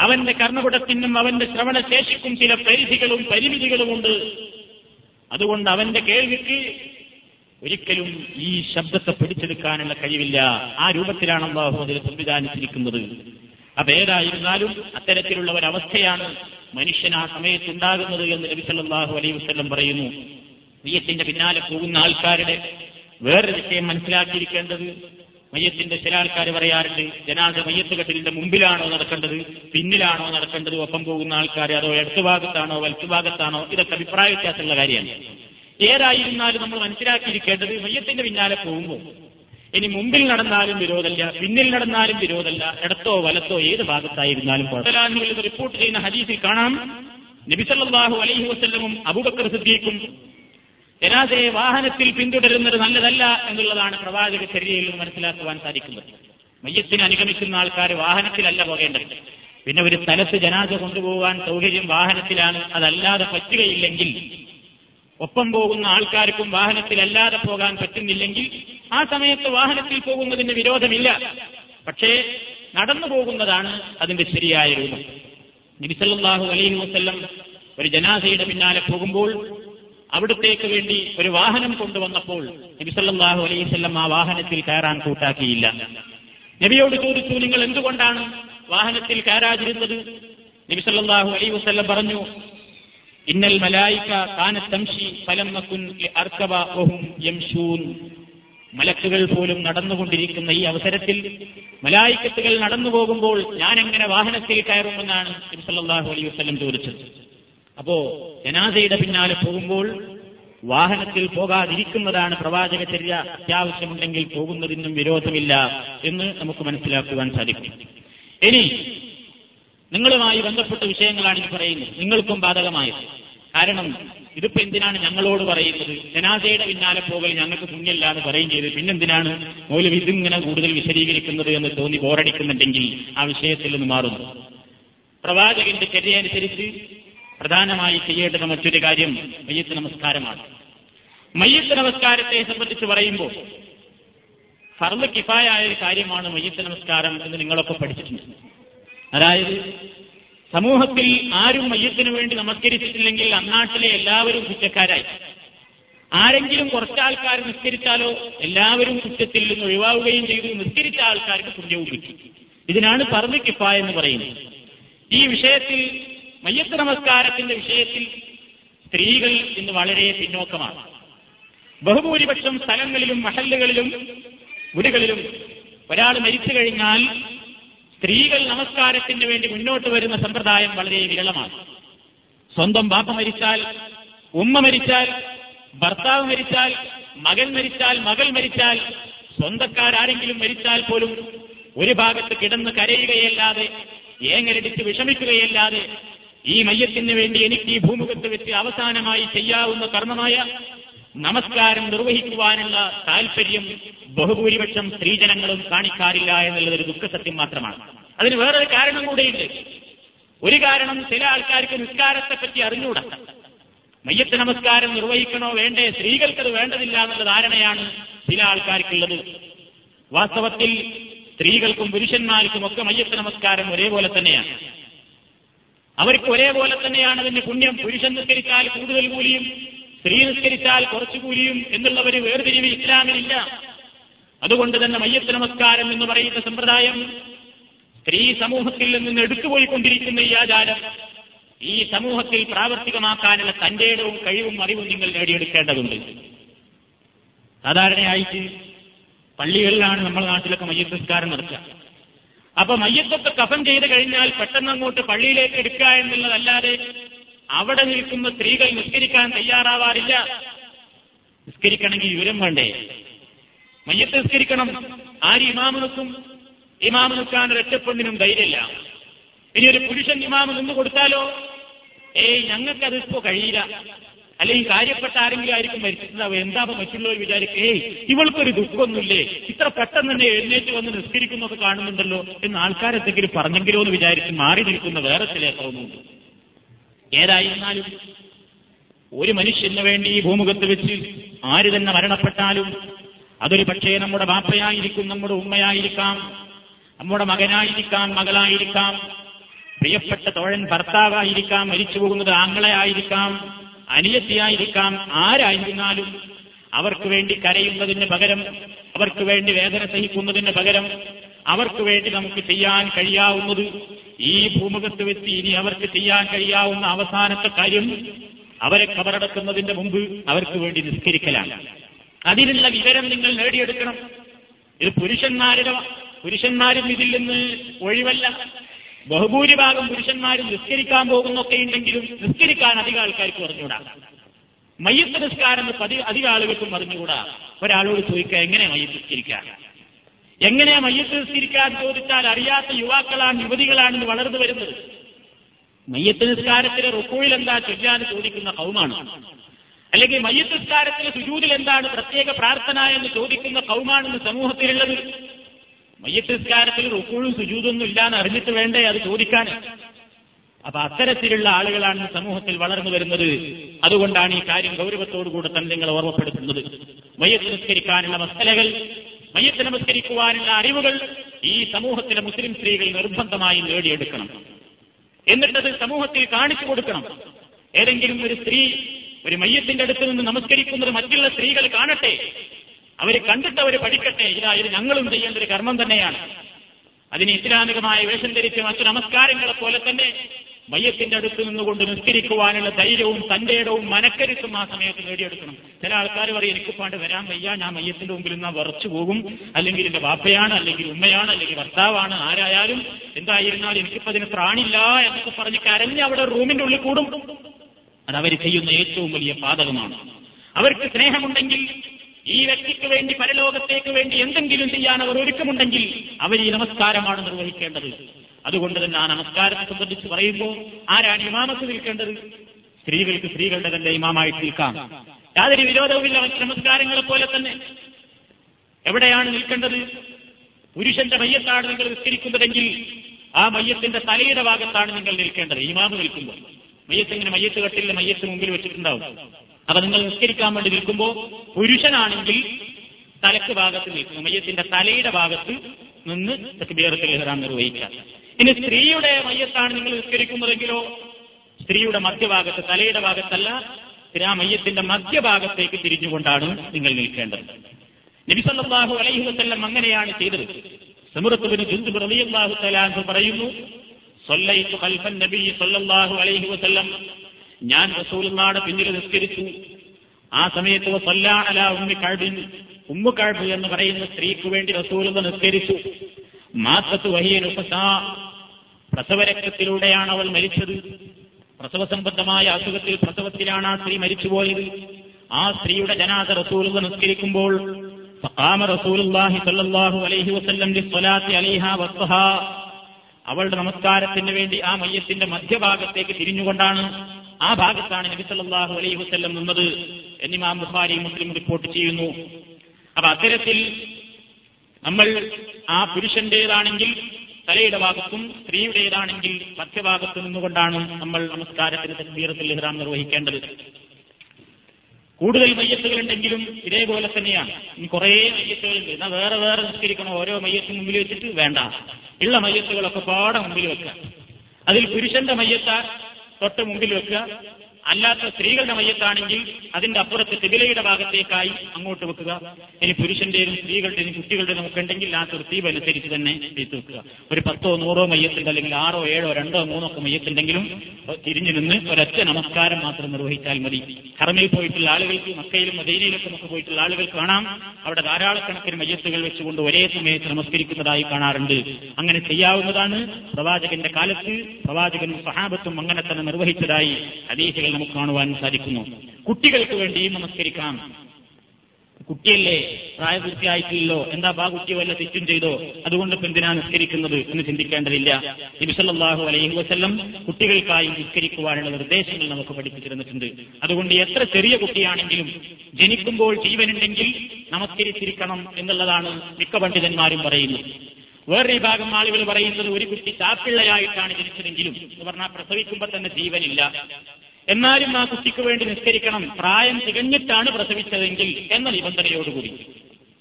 Speaker 2: അവന്റെ കർണകുടത്തിനും അവന്റെ ശ്രവണശേഷിക്കും ചില പരിധികളും പരിമിതികളുമുണ്ട്. അതുകൊണ്ട് അവന്റെ കേൾവിക്ക് ഒരിക്കലും ഈ ശബ്ദത്തെ പിടിച്ചെടുക്കാനുള്ള കഴിവില്ല. ആ രൂപത്തിലാണ് അള്ളാഹു അതിൽ സംവിധാനിച്ചിരിക്കുന്നത്. അപ്പൊ ഏതായിരുന്നാലും അത്തരത്തിലുള്ള ഒരവസ്ഥയാണ് മനുഷ്യൻ ആ സമയത്തുണ്ടാകുന്നത് എന്ന് നബി സല്ലല്ലാഹു അലൈഹി വസല്ലം പറയുന്നു. നീയത്തിന്റെ പിന്നാലെ പോകുന്ന ആൾക്കാരുടെ വേറൊരു വിഷയം മനസ്സിലാക്കിയിരിക്കേണ്ടത് മയ്യത്തിന്റെ ചില ആൾക്കാർ പറയാറുണ്ട് ജനാദ മയ്യത്ത് കെട്ടിലിന്റെ മുമ്പിലാണോ നടക്കേണ്ടത്? പിന്നിലാണോ നടക്കേണ്ടത്? ഒപ്പം പോകുന്ന ആൾക്കാർ അതോ ഇടത്തു ഭാഗത്താണോ വലത്തു ഭാഗത്താണോ? ഇതൊക്കെ അഭിപ്രായ വ്യത്യാസമുള്ള കാര്യമാണ്. ഏതായിരുന്നാലും നമ്മൾ മനസ്സിലാക്കിയിരിക്കേണ്ടത് മയ്യത്തിന്റെ പിന്നാലെ പോകുമ്പോൾ. ഇനി മുമ്പിൽ നടന്നാലും വിരോധമല്ല പിന്നിൽ നടന്നാലും വിരോധമല്ല ഇടത്തോ വലത്തോ ഏത് ഭാഗത്തായിരുന്നാലും കുഴപ്പമില്ല. റിപ്പോർട്ട് ചെയ്യുന്ന ഹദീസിൽ കാണാം നബിസല്ലാഹു അലൈഹി വസ്ല്ലമും അബൂബക്കർ സിദ്ദീഖും ജനാസയെ വാഹനത്തിൽ പിന്തുടരുന്നത് നല്ലതല്ല എന്നുള്ളതാണ് പ്രവാചക ചര്യയിൽ നിന്ന് മനസ്സിലാക്കുവാൻ സാധിക്കുന്നത്. മയ്യത്തിന് അനുഗമിക്കുന്ന ആൾക്കാർ വാഹനത്തിലല്ല പോകേണ്ടത്. പിന്നെ ഒരു സ്ഥലത്ത് ജനാസ കൊണ്ടുപോകാൻ സൗകര്യം വാഹനത്തിലാണ് അതല്ലാതെ പറ്റുകയില്ലെങ്കിൽ ഒപ്പം പോകുന്ന ആൾക്കാർക്കും വാഹനത്തിലല്ലാതെ പോകാൻ പറ്റുന്നില്ലെങ്കിൽ ആ സമയത്ത് വാഹനത്തിൽ പോകുന്നതിന് വിരോധമില്ല. പക്ഷേ നടന്നു പോകുന്നതാണ് അതിന്റെ ശരിയായ രൂപം. നബിസല്ലാഹു അലൈഹി വസ്ല്ലം ഒരു ജനാസയുടെ പിന്നാലെ പോകുമ്പോൾ അവിടത്തേക്ക് വേണ്ടി ഒരു വാഹനം കൊണ്ടുവന്നപ്പോൾ നബിസല്ലാഹു അലൈവല്ലം ആ വാഹനത്തിൽ കയറാൻ കൂട്ടാക്കിയില്ല. നബിയോട് ചോദിച്ചു നിങ്ങൾ എന്തുകൊണ്ടാണ് വാഹനത്തിൽ കയറാതിരുന്നത്? നബിസല്ലാഹു അലൈ വസ്ല്ലം പറഞ്ഞു ഇന്നൽ മലായിക്ക കാനത്ത് തംഷി ഫലം നക്കുൻ അർക്കബ വഹും യംഷൂൻ. മലക്കുകൾ പോലും നടന്നുകൊണ്ടിരിക്കുന്ന ഈ അവസരത്തിൽ മലായിക്കത്തുകൾ നടന്നു പോകുമ്പോൾ ഞാൻ എങ്ങനെ വാഹനത്തിൽ കയറുമെന്നാണ് നബിസല്ലാഹു അലൈഹി വസല്ലം ചോദിച്ചത്. അപ്പോ ജനാസയുടെ പിന്നാലെ പോകുമ്പോൾ വാഹനത്തിൽ പോകാതിരിക്കുന്നതാണ് പ്രവാചക ചര്യ അത്യാവശ്യമുണ്ടെങ്കിൽ പോകുന്നതിനും വിരോധമില്ല എന്ന് നമുക്ക് മനസ്സിലാക്കുവാൻ സാധിക്കും. ഇനി നിങ്ങളുമായി ബന്ധപ്പെട്ട വിഷയങ്ങളാണ് ഇത് പറയുന്നത്. നിങ്ങൾക്കും ബാധകമായത്. കാരണം ഇതിപ്പോ എന്തിനാണ് ഞങ്ങളോട് പറയുന്നത്? ജനാസയുടെ പിന്നാലെ പോകൽ ഞങ്ങൾക്ക് പുണ്യല്ല എന്ന് പറയും ചെയ്ത് പിന്നെന്തിനാണ് മൗലവി ഇതിങ്ങനെ കൂടുതൽ വിശദീകരിക്കുന്നത് എന്ന് തോന്നി ബോറടിക്കുന്നുണ്ടെങ്കിൽ ആ വിഷയത്തിൽ നിന്ന് മാറുന്നു. പ്രവാചകന്റെ ചര്യ അനുസരിച്ച് പ്രധാനമായി ചെയ്യേണ്ടുന്ന മറ്റൊരു കാര്യം മയ്യത്ത് നമസ്കാരമാണ്. മയ്യത്ത് നമസ്കാരത്തെ സംബന്ധിച്ച് പറയുമ്പോൾ ഫർദ് കിഫായായ ഒരു കാര്യമാണ് മയ്യത്ത് നമസ്കാരം എന്ന് നിങ്ങളൊക്കെ പഠിച്ചിട്ടുണ്ട്. അതായത് സമൂഹത്തിൽ ആരും മയ്യത്തിനു വേണ്ടി നമസ്കരിച്ചിട്ടില്ലെങ്കിൽ അന്നാട്ടിലെ എല്ലാവരും കുറ്റക്കാരായി. ആരെങ്കിലും കുറച്ചാൾക്കാർ നിസ്കരിച്ചാലോ എല്ലാവരും കുറ്റത്തിൽ നിന്ന് ഒഴിവാവുകയും ചെയ്തു. നിസ്കരിച്ച ആൾക്കാർക്ക് പുണ്യവും കിട്ടി. ഇതിനാണ് ഫർദ് കിഫായ എന്ന് പറയുന്നത്. ഈ വിഷയത്തിൽ മയ്യത്ത് നമസ്കാരത്തിന്റെ വിഷയത്തിൽ സ്ത്രീകൾ ഇന്ന് വളരെ പിന്നോക്കമാണ്. ബഹുഭൂരിപക്ഷം സ്ഥലങ്ങളിലും മഹല്ലുകളിലും വീടുകളിലും ഒരാൾ മരിച്ചു കഴിഞ്ഞാൽ സ്ത്രീകൾ നമസ്കാരത്തിന് വേണ്ടി മുന്നോട്ട് വരുന്ന സമ്പ്രദായം വളരെ വിരളമാണ്. സ്വന്തം ബാപ്പ മരിച്ചാൽ ഉമ്മ മരിച്ചാൽ ഭർത്താവ് മരിച്ചാൽ മകൻ മരിച്ചാൽ മകൾ മരിച്ചാൽ സ്വന്തക്കാരാരെങ്കിലും മരിച്ചാൽ പോലും ഒരു ഭാഗത്ത് കിടന്ന് കരയുകയല്ലാതെ ഏങ്ങരടിച്ച് വിഷമിക്കുകയല്ലാതെ ഈ മയ്യത്തിന് വേണ്ടി എനിക്ക് ഈ ഭൂമുഖത്ത് വെച്ച് അവസാനമായി ചെയ്യാവുന്ന കർമ്മമായ നമസ്കാരം നിർവഹിക്കുവാനുള്ള താല്പര്യം ബഹുഭൂരിപക്ഷം സ്ത്രീജനങ്ങളും കാണിക്കാറില്ല എന്നുള്ളത് ഒരു ദുഃഖസത്യം മാത്രമാണ്. അതിന് വേറൊരു കാരണം കൂടെയുണ്ട്. ഒരു കാരണം ചില ആൾക്കാർക്ക് നിസ്കാരത്തെപ്പറ്റി അറിഞ്ഞൂടാ. മയ്യത്ത് നമസ്കാരം നിർവഹിക്കണോ വേണ്ടേ? സ്ത്രീകൾക്കത് വേണ്ടതില്ല എന്നുള്ള ധാരണയാണ് ചില ആൾക്കാർക്കുള്ളത്. വാസ്തവത്തിൽ സ്ത്രീകൾക്കും പുരുഷന്മാർക്കും ഒക്കെ മയ്യത്ത് നമസ്കാരം ഒരേപോലെ തന്നെയാണ്. അവർക്ക് ഒരേപോലെ തന്നെയാണ് അതിന്റെ പുണ്യം. പുരുഷൻ നിസ്കരിച്ചാൽ കൂടുതൽ കൂലിയും സ്ത്രീ നിസ്കരിച്ചാൽ കുറച്ചു കൂലിയും എന്നുള്ള ഒരു വേർതിരിവ് ഇസ്ലാമിലില്ല. അതുകൊണ്ട് തന്നെ മയ്യത്ത് നമസ്കാരം എന്ന് പറയുന്ന സമ്പ്രദായം സ്ത്രീ സമൂഹത്തിൽ നിന്ന് എടുത്തുപോയിക്കൊണ്ടിരിക്കുന്ന ഈ ആചാരം ഈ സമൂഹത്തിൽ പ്രാവർത്തികമാക്കാനുള്ള തന്റെ ഇടവും കഴിവും അറിവും നിങ്ങൾ നേടിയെടുക്കേണ്ടതുണ്ട്. സാധാരണയായിട്ട് പള്ളികളിലാണ് നമ്മുടെ നാട്ടിലൊക്കെ മയ്യത്ത് നടക്കുക അപ്പൊ മയ്യത്തൊക്കെ കഫൻ ചെയ്ത് കഴിഞ്ഞാൽ പെട്ടെന്ന് അങ്ങോട്ട് പള്ളിയിലേക്ക് എടുക്കുക എന്നുള്ളതല്ലാതെ അവിടെ നിൽക്കുന്ന സ്ത്രീകൾ നിസ്കരിക്കാൻ തയ്യാറാവാറില്ല. നിസ്കരിക്കണമെങ്കിൽ വിവരം വേണ്ടേ? മയ്യത്ത് നിസ്കരിക്കണം. ആര് ഇമാമ് നിൽക്കും? ഇമാമ് നിൽക്കാൻ ധൈര്യമില്ല. ഇനി ഒരു പുരുഷൻ ഇമാമ് നിന്ന് കൊടുത്താലോ? ഏയ് ഞങ്ങൾക്കത് ഇപ്പോ കഴിയില്ല. അല്ലെങ്കിൽ കാര്യപ്പെട്ട ആരെങ്കിലും ആയിരിക്കും മരിച്ചിട്ടുണ്ടാവുക എന്താ മറ്റുള്ളവർ വിചാരിക്കും. ഏയ് ഇവൾക്കൊരു ദുഃഖമൊന്നുമില്ലേ? ഇത്ര പെട്ടെന്ന് തന്നെ എഴുന്നേറ്റ് വന്ന് നിസ്കരിക്കുന്നൊക്കെ കാണുന്നുണ്ടല്ലോ എന്ന് ആൾക്കാരെന്തെങ്കിലും പറഞ്ഞെങ്കിലോ എന്ന് വിചാരിച്ച് മാറി നിൽക്കുന്ന വേറെ ചില തോന്നുന്നുണ്ട് ഏതായിരുന്നാലും ഒരു മനുഷ്യന് വേണ്ടി ഈ ഭൂമുഖത്ത് വെച്ച് ആര് തന്നെ മരണപ്പെട്ടാലും അതൊരു പക്ഷേ നമ്മുടെ ബാപ്പയായിരിക്കും നമ്മുടെ ഉമ്മയായിരിക്കാം നമ്മുടെ മകനായിരിക്കാം മകളായിരിക്കാം പ്രിയപ്പെട്ട തോഴൻ ഭർത്താവായിരിക്കാം മരിച്ചു പോകുന്നത് ആങ്ങളയായിരിക്കാം അനിയത്തിയായിരിക്കാം. ആരായിരുന്നാലും അവർക്ക് വേണ്ടി കരയുന്നതിന് പകരം അവർക്ക് വേണ്ടി വേദന സഹിക്കുന്നതിന് പകരം അവർക്ക് വേണ്ടി നമുക്ക് ചെയ്യാൻ കഴിയാവുന്നത് ഈ ഭൂമുഖത്ത് വെച്ച് ഇനി അവർക്ക് ചെയ്യാൻ കഴിയാവുന്ന അവസാനത്തെ കാര്യം അവരെ കബറടക്കുന്നതിന്റെ മുമ്പ് അവർക്ക് വേണ്ടി നിസ്കരിക്കലാണ്. അതിനുള്ള വിവരം നിങ്ങൾ നേടിയെടുക്കണം. ഇത് പുരുഷന്മാരുടെ പുരുഷന്മാരും ഇതിൽ നിന്ന് ഒഴിവല്ല. ബഹുഭൂരിഭാഗം പുരുഷന്മാരും നിസ്കരിക്കാൻ പോകുന്നൊക്കെ ഉണ്ടെങ്കിലും നിസ്കരിക്കാൻ അധികം ആൾക്കാർക്ക് പറഞ്ഞുകൂടാ? മയ്യത്ത് നിസ്കാരം പതി അധികം ആളുകൾക്കും പറഞ്ഞുകൂടാ? ഒരാളോട് ചോദിക്കുക എങ്ങനെ മയ്യത്ത് നിസ്കരിക്കുക? എങ്ങനെ മയ്യത്ത് നിസ്കരിക്കാൻ ചോദിച്ചാൽ അറിയാത്ത യുവാക്കളാണ് യുവതികളാണെന്ന് വളർന്നു വരുന്നത്. മയ്യത്ത് നിസ്കാരത്തിലെ റുക്കോയിൽ എന്താ ചൊല്ലാൻ ചോദിക്കുന്ന കൗമാണ്. അല്ലെങ്കിൽ മയ്യത്ത് നിസ്കാരത്തിലെ സുജൂതിൽ എന്താണ് പ്രത്യേക പ്രാർത്ഥന എന്ന് ചോദിക്കുന്ന കൗമാണെന്ന് സമൂഹത്തിലുള്ളത്? മയ്യത്ത് നിസ്കാരത്തിൽ റുക്കൂഴും സുജൂതൊന്നും ഇല്ലാന്ന് അറിഞ്ഞിട്ട് വേണ്ടേ അത് ചോദിക്കാൻ? അപ്പൊ അത്തരത്തിലുള്ള ആളുകളാണ് സമൂഹത്തിൽ വളർന്നു വരുന്നത്. അതുകൊണ്ടാണ് ഈ കാര്യം ഗൗരവത്തോടുകൂടെ തന്നെ നിങ്ങൾ ഓർമ്മപ്പെടുത്തുന്നത്. മയ്യത്ത് നിസ്കരിക്കാനുള്ള മസലകൾ മയ്യത്ത് നമസ്കരിക്കുവാനുള്ള അറിവുകൾ ഈ സമൂഹത്തിലെ മുസ്ലിം സ്ത്രീകൾ നിർബന്ധമായി നേടിയെടുക്കണം. എന്നിട്ടത് സമൂഹത്തിൽ കാണിച്ചു കൊടുക്കണം. ഏതെങ്കിലും ഒരു സ്ത്രീ ഒരു മയ്യത്തിന്റെ അടുത്ത് നിന്ന് നമസ്കരിക്കുന്നത് മറ്റുള്ള സ്ത്രീകൾ കാണട്ടെ. അവർ കണ്ടിട്ട് അവർ പഠിക്കട്ടെ. ഇതാ ഇത് ഞങ്ങളും ചെയ്യേണ്ട ഒരു കർമ്മം തന്നെയാണ്. അതിന് ഇസ്ലാമികമായ വേഷം ധരിച്ച് മറ്റു നമസ്കാരങ്ങളെ പോലെ തന്നെ മയ്യത്തിന്റെ അടുത്ത് നിന്നുകൊണ്ട് നിസ്കരിക്കുവാനുള്ള ധൈര്യവും തന്റെ ഇടവും മനക്കരുത്തും ആ സമയത്ത് നേടിയെടുക്കണം. ചില ആൾക്കാർ പറയും എനിക്ക് പാണ്ട് വരാൻ വയ്യ. ഞാൻ മയ്യത്തിന്റെ മുമ്പിൽ നിന്നാ വറച്ചു പോകും. അല്ലെങ്കിൽ എന്റെ ബാപ്പയാണ് അല്ലെങ്കിൽ ഉമ്മയാണ് അല്ലെങ്കിൽ ഭർത്താവാണ് ആരായാലും എന്തായിരുന്നാലും എനിക്കിപ്പോ അതിന് പ്രാണില്ല എന്നൊക്കെ പറഞ്ഞ് കരഞ്ഞ് അവിടെ റൂമിന്റെ ഉള്ളിൽ കൂടും. അത് അവർ ചെയ്യുന്ന ഏറ്റവും വലിയ പാതകമാണ്. അവർക്ക് സ്നേഹമുണ്ടെങ്കിൽ ഈ വ്യക്തിക്ക് വേണ്ടി പരലോകത്തേക്ക് വേണ്ടി എന്തെങ്കിലും ചെയ്യാൻ അവർ ഒരുക്കമുണ്ടെങ്കിൽ അവർ ഈ നമസ്കാരമാണ് നിർവഹിക്കേണ്ടത്. അതുകൊണ്ട് തന്നെ ആ നമസ്കാരത്തെ സംബന്ധിച്ച് പറയുമ്പോൾ ആരാണ് ഇമാമത്ത് നിൽക്കേണ്ടത്? സ്ത്രീകൾക്ക് സ്ത്രീകളുടെ തന്നെ ഇമാമായിട്ട് നിൽക്കാം. യാതൊരു വിരോധവുമില്ല മറ്റ് നമസ്കാരങ്ങളെ പോലെ തന്നെ. എവിടെയാണ് നിൽക്കേണ്ടത്? പുരുഷന്റെ മയ്യത്താണ് നിങ്ങൾ നിസ്കരിക്കുന്നതെങ്കിൽ ആ മയ്യത്തിന്റെ തലയുടെ ഭാഗത്താണ് നിങ്ങൾ നിൽക്കേണ്ടത് ഇമാമ് നിൽക്കുമ്പോൾ. മയ്യത്ത് ഇങ്ങനെ മയ്യത്ത് കട്ടില്ല മയ്യത്ത് മുമ്പിൽ വെച്ചിട്ടുണ്ടാവും. അപ്പൊ നിങ്ങൾ നിസ്കരിക്കാൻ വേണ്ടി നിൽക്കുമ്പോൾ പുരുഷനാണെങ്കിൽ തലക്ക് ഭാഗത്ത് നിൽക്കും. മയ്യത്തിന്റെ തലയുടെ ഭാഗത്ത് നിന്ന് തക്ബീറത്തിൽ ഇഹ്റാം നിർവഹിക്കാം ഇനി സ്ത്രീയുടെ മയ്യത്താണ് നിങ്ങൾ നിസ്കരിക്കുന്നതെങ്കിലോ സ്ത്രീയുടെ മധ്യഭാഗത്ത് തലയുടെ ഭാഗത്തല്ല ആ മയ്യത്തിന്റെ മധ്യഭാഗത്തേക്ക് തിരിഞ്ഞുകൊണ്ടാണ് നിങ്ങൾ നിൽക്കേണ്ടത്. നബിസല്ലാഹു അലൈഹി വസ്ല്ലം അങ്ങനെയാണ് ചെയ്തത്. സമുറത്തുബിന് ജിന്ദു റളിയല്ലാഹു തലാഹു പറയുന്നു നബി സല്ലല്ലാഹു അലൈഹി വസല്ലം ഞാൻ റസൂലുള്ളാടെ പിന്നിൽ നിസ്കരിച്ചു ആ സമയത്ത് വസല്ലാ അലാ ഉമ്മി കഅബിൻ ഉമ്മു കഅബ് എന്ന് പറയുന്ന സ്ത്രീക്ക് വേണ്ടി റസൂലുള്ള നിസ്കരിച്ചു മാസത്ത് വഹിയ നുഫസാ പ്രസവരക്തത്തിലൂടെയാണ് അവൾ മരിച്ചത് പ്രസവ സംബന്ധമായ അസുഖത്തിൽ പ്രസവത്തിലാണ് ആ സ്ത്രീ മരിച്ചുപോയത് ആ സ്ത്രീയുടെ ജനാദ റസൂലുള്ള നിസ്കരിക്കുമ്പോൾ فقام رسول الله صلى الله عليه وسلم للصلاة عليها وسطها അവളുടെ നമസ്കാരത്തിന് വേണ്ടി ആ മയ്യത്തിന്റെ മധ്യഭാഗത്തേക്ക് തിരിഞ്ഞുകൊണ്ടാണ് ആ ഭാഗത്താണ് നബി സല്ലല്ലാഹു അലൈഹി വസ്ല്ലം നിന്നത് എന്നിമാം ബുഖാരി മുസ്ലിം റിപ്പോർട്ട് ചെയ്യുന്നു. അപ്പൊ അത്തരത്തിൽ നമ്മൾ ആ പുരുഷന്റേതാണെങ്കിൽ തലയുടെ ഭാഗത്തും സ്ത്രീയുടേതാണെങ്കിൽ മധ്യഭാഗത്ത് നിന്നുകൊണ്ടാണ് നമ്മൾ നമസ്കാരത്തിന് തീരത്തിൽ ഇഹ്റാം നിർവഹിക്കേണ്ടത്. കൂടുതൽ മയ്യത്തുകൾ ഉണ്ടെങ്കിലും ഇതേപോലെ തന്നെയാണ്. ഇനി കുറേ മയ്യത്തുകളുണ്ട് എന്നാൽ വേറെ വേറെ നിസ്കരിക്കണം. ഓരോ മയ്യത്തും മുമ്പിൽ വെച്ചിട്ട് വേണ്ട. ഉള്ള മയ്യത്തുകളൊക്കെ പാടെ മുമ്പിൽ വെക്കുക. അതിൽ പുരുഷന്റെ മയ്യത്ത തൊട്ട് മുമ്പിൽ വെക്കുക. അല്ലാത്ത സ്ത്രീകളുടെ മയ്യത്താണെങ്കിൽ അതിന്റെ അപ്പുറത്ത് തിബിലയുടെ ഭാഗത്തേക്കായി അങ്ങോട്ട് വെക്കുക. ഇനി പുരുഷന്റെയും സ്ത്രീകളുടെയും കുട്ടികളുടെയും ഒക്കെ ഉണ്ടെങ്കിൽ ആ തൃത്തീപ് അനുസരിച്ച് തന്നെ ചെയ്തു വെക്കുക. ഒരു പത്തോ നൂറോ മയ്യത്തുണ്ട് അല്ലെങ്കിൽ ആറോ ഏഴോ രണ്ടോ മൂന്നോ ഒക്കെ മയ്യത്തുണ്ടെങ്കിലും തിരിഞ്ഞു നിന്ന് ഒരൊറ്റ നമസ്കാരം മാത്രം നിർവഹിച്ചാൽ മതി. ഹറമിൽ പോയിട്ടുള്ള ആളുകൾക്ക് മക്കയിലും മദീനയിലൊക്കെ നമുക്ക് പോയിട്ടുള്ള ആളുകൾ കാണാം. അവിടെ ധാരാളക്കണക്കിന് മയ്യത്തുകൾ വെച്ചുകൊണ്ട് ഒരേ സമയത്ത് നമസ്കരിക്കുന്നതായി കാണാറുണ്ട്. അങ്ങനെ ചെയ്യാവുന്നതാണ്. പ്രവാചകന്റെ കാലത്ത് പ്രവാചകനും സഹാബത്തും അങ്ങനെ തന്നെ നിർവഹിച്ചതായി ഹദീസുകൾ നമുക്ക് കാണുവാൻ സാധിക്കുന്നു. കുട്ടികൾക്ക് വേണ്ടിയും നമസ്കരിക്കാം. കുട്ടിയല്ലേ? പ്രായപൂർത്തിയായിട്ടില്ലല്ലോ. എന്താ ബാ കുട്ടി വല്ല തെറ്റും ചെയ്തോ? അതുകൊണ്ട് എന്തിനാ നിസ്കരിക്കുന്നത് എന്ന് ചിന്തിക്കേണ്ടതില്ല. നബിസല്ലാഹു അലൈഹി വസ്ല്ലം കുട്ടികൾക്കായി നിസ്കരിക്കുവാനുള്ള നിർദ്ദേശങ്ങൾ നമുക്ക് പഠിപ്പിച്ചു തന്നിട്ടുണ്ട് അതുകൊണ്ട് എത്ര ചെറിയ കുട്ടിയാണെങ്കിലും ജനിക്കുമ്പോൾ ജീവനുണ്ടെങ്കിൽ നമസ്കരിച്ചിരിക്കണം എന്നുള്ളതാണ് മിക്ക പണ്ഡിതന്മാരും പറയുന്നത്. വേറൊരു വിഭാഗം ആളുകൾ പറയുന്നത് ഒരു കുട്ടി ചാപ്പിള്ളയായിട്ടാണ് ജനിച്ചതെങ്കിലും എന്ന് പറഞ്ഞാൽ പ്രസവിക്കുമ്പോൾ തന്നെ ജീവനില്ല. എന്നാലും ആ കുട്ടിക്ക് വേണ്ടി നിസ്കരിക്കണം. പ്രായം തികഞ്ഞിട്ടാണ് പ്രസവിച്ചതെങ്കിൽ എന്ന നിബന്ധനയോടുകൂടി.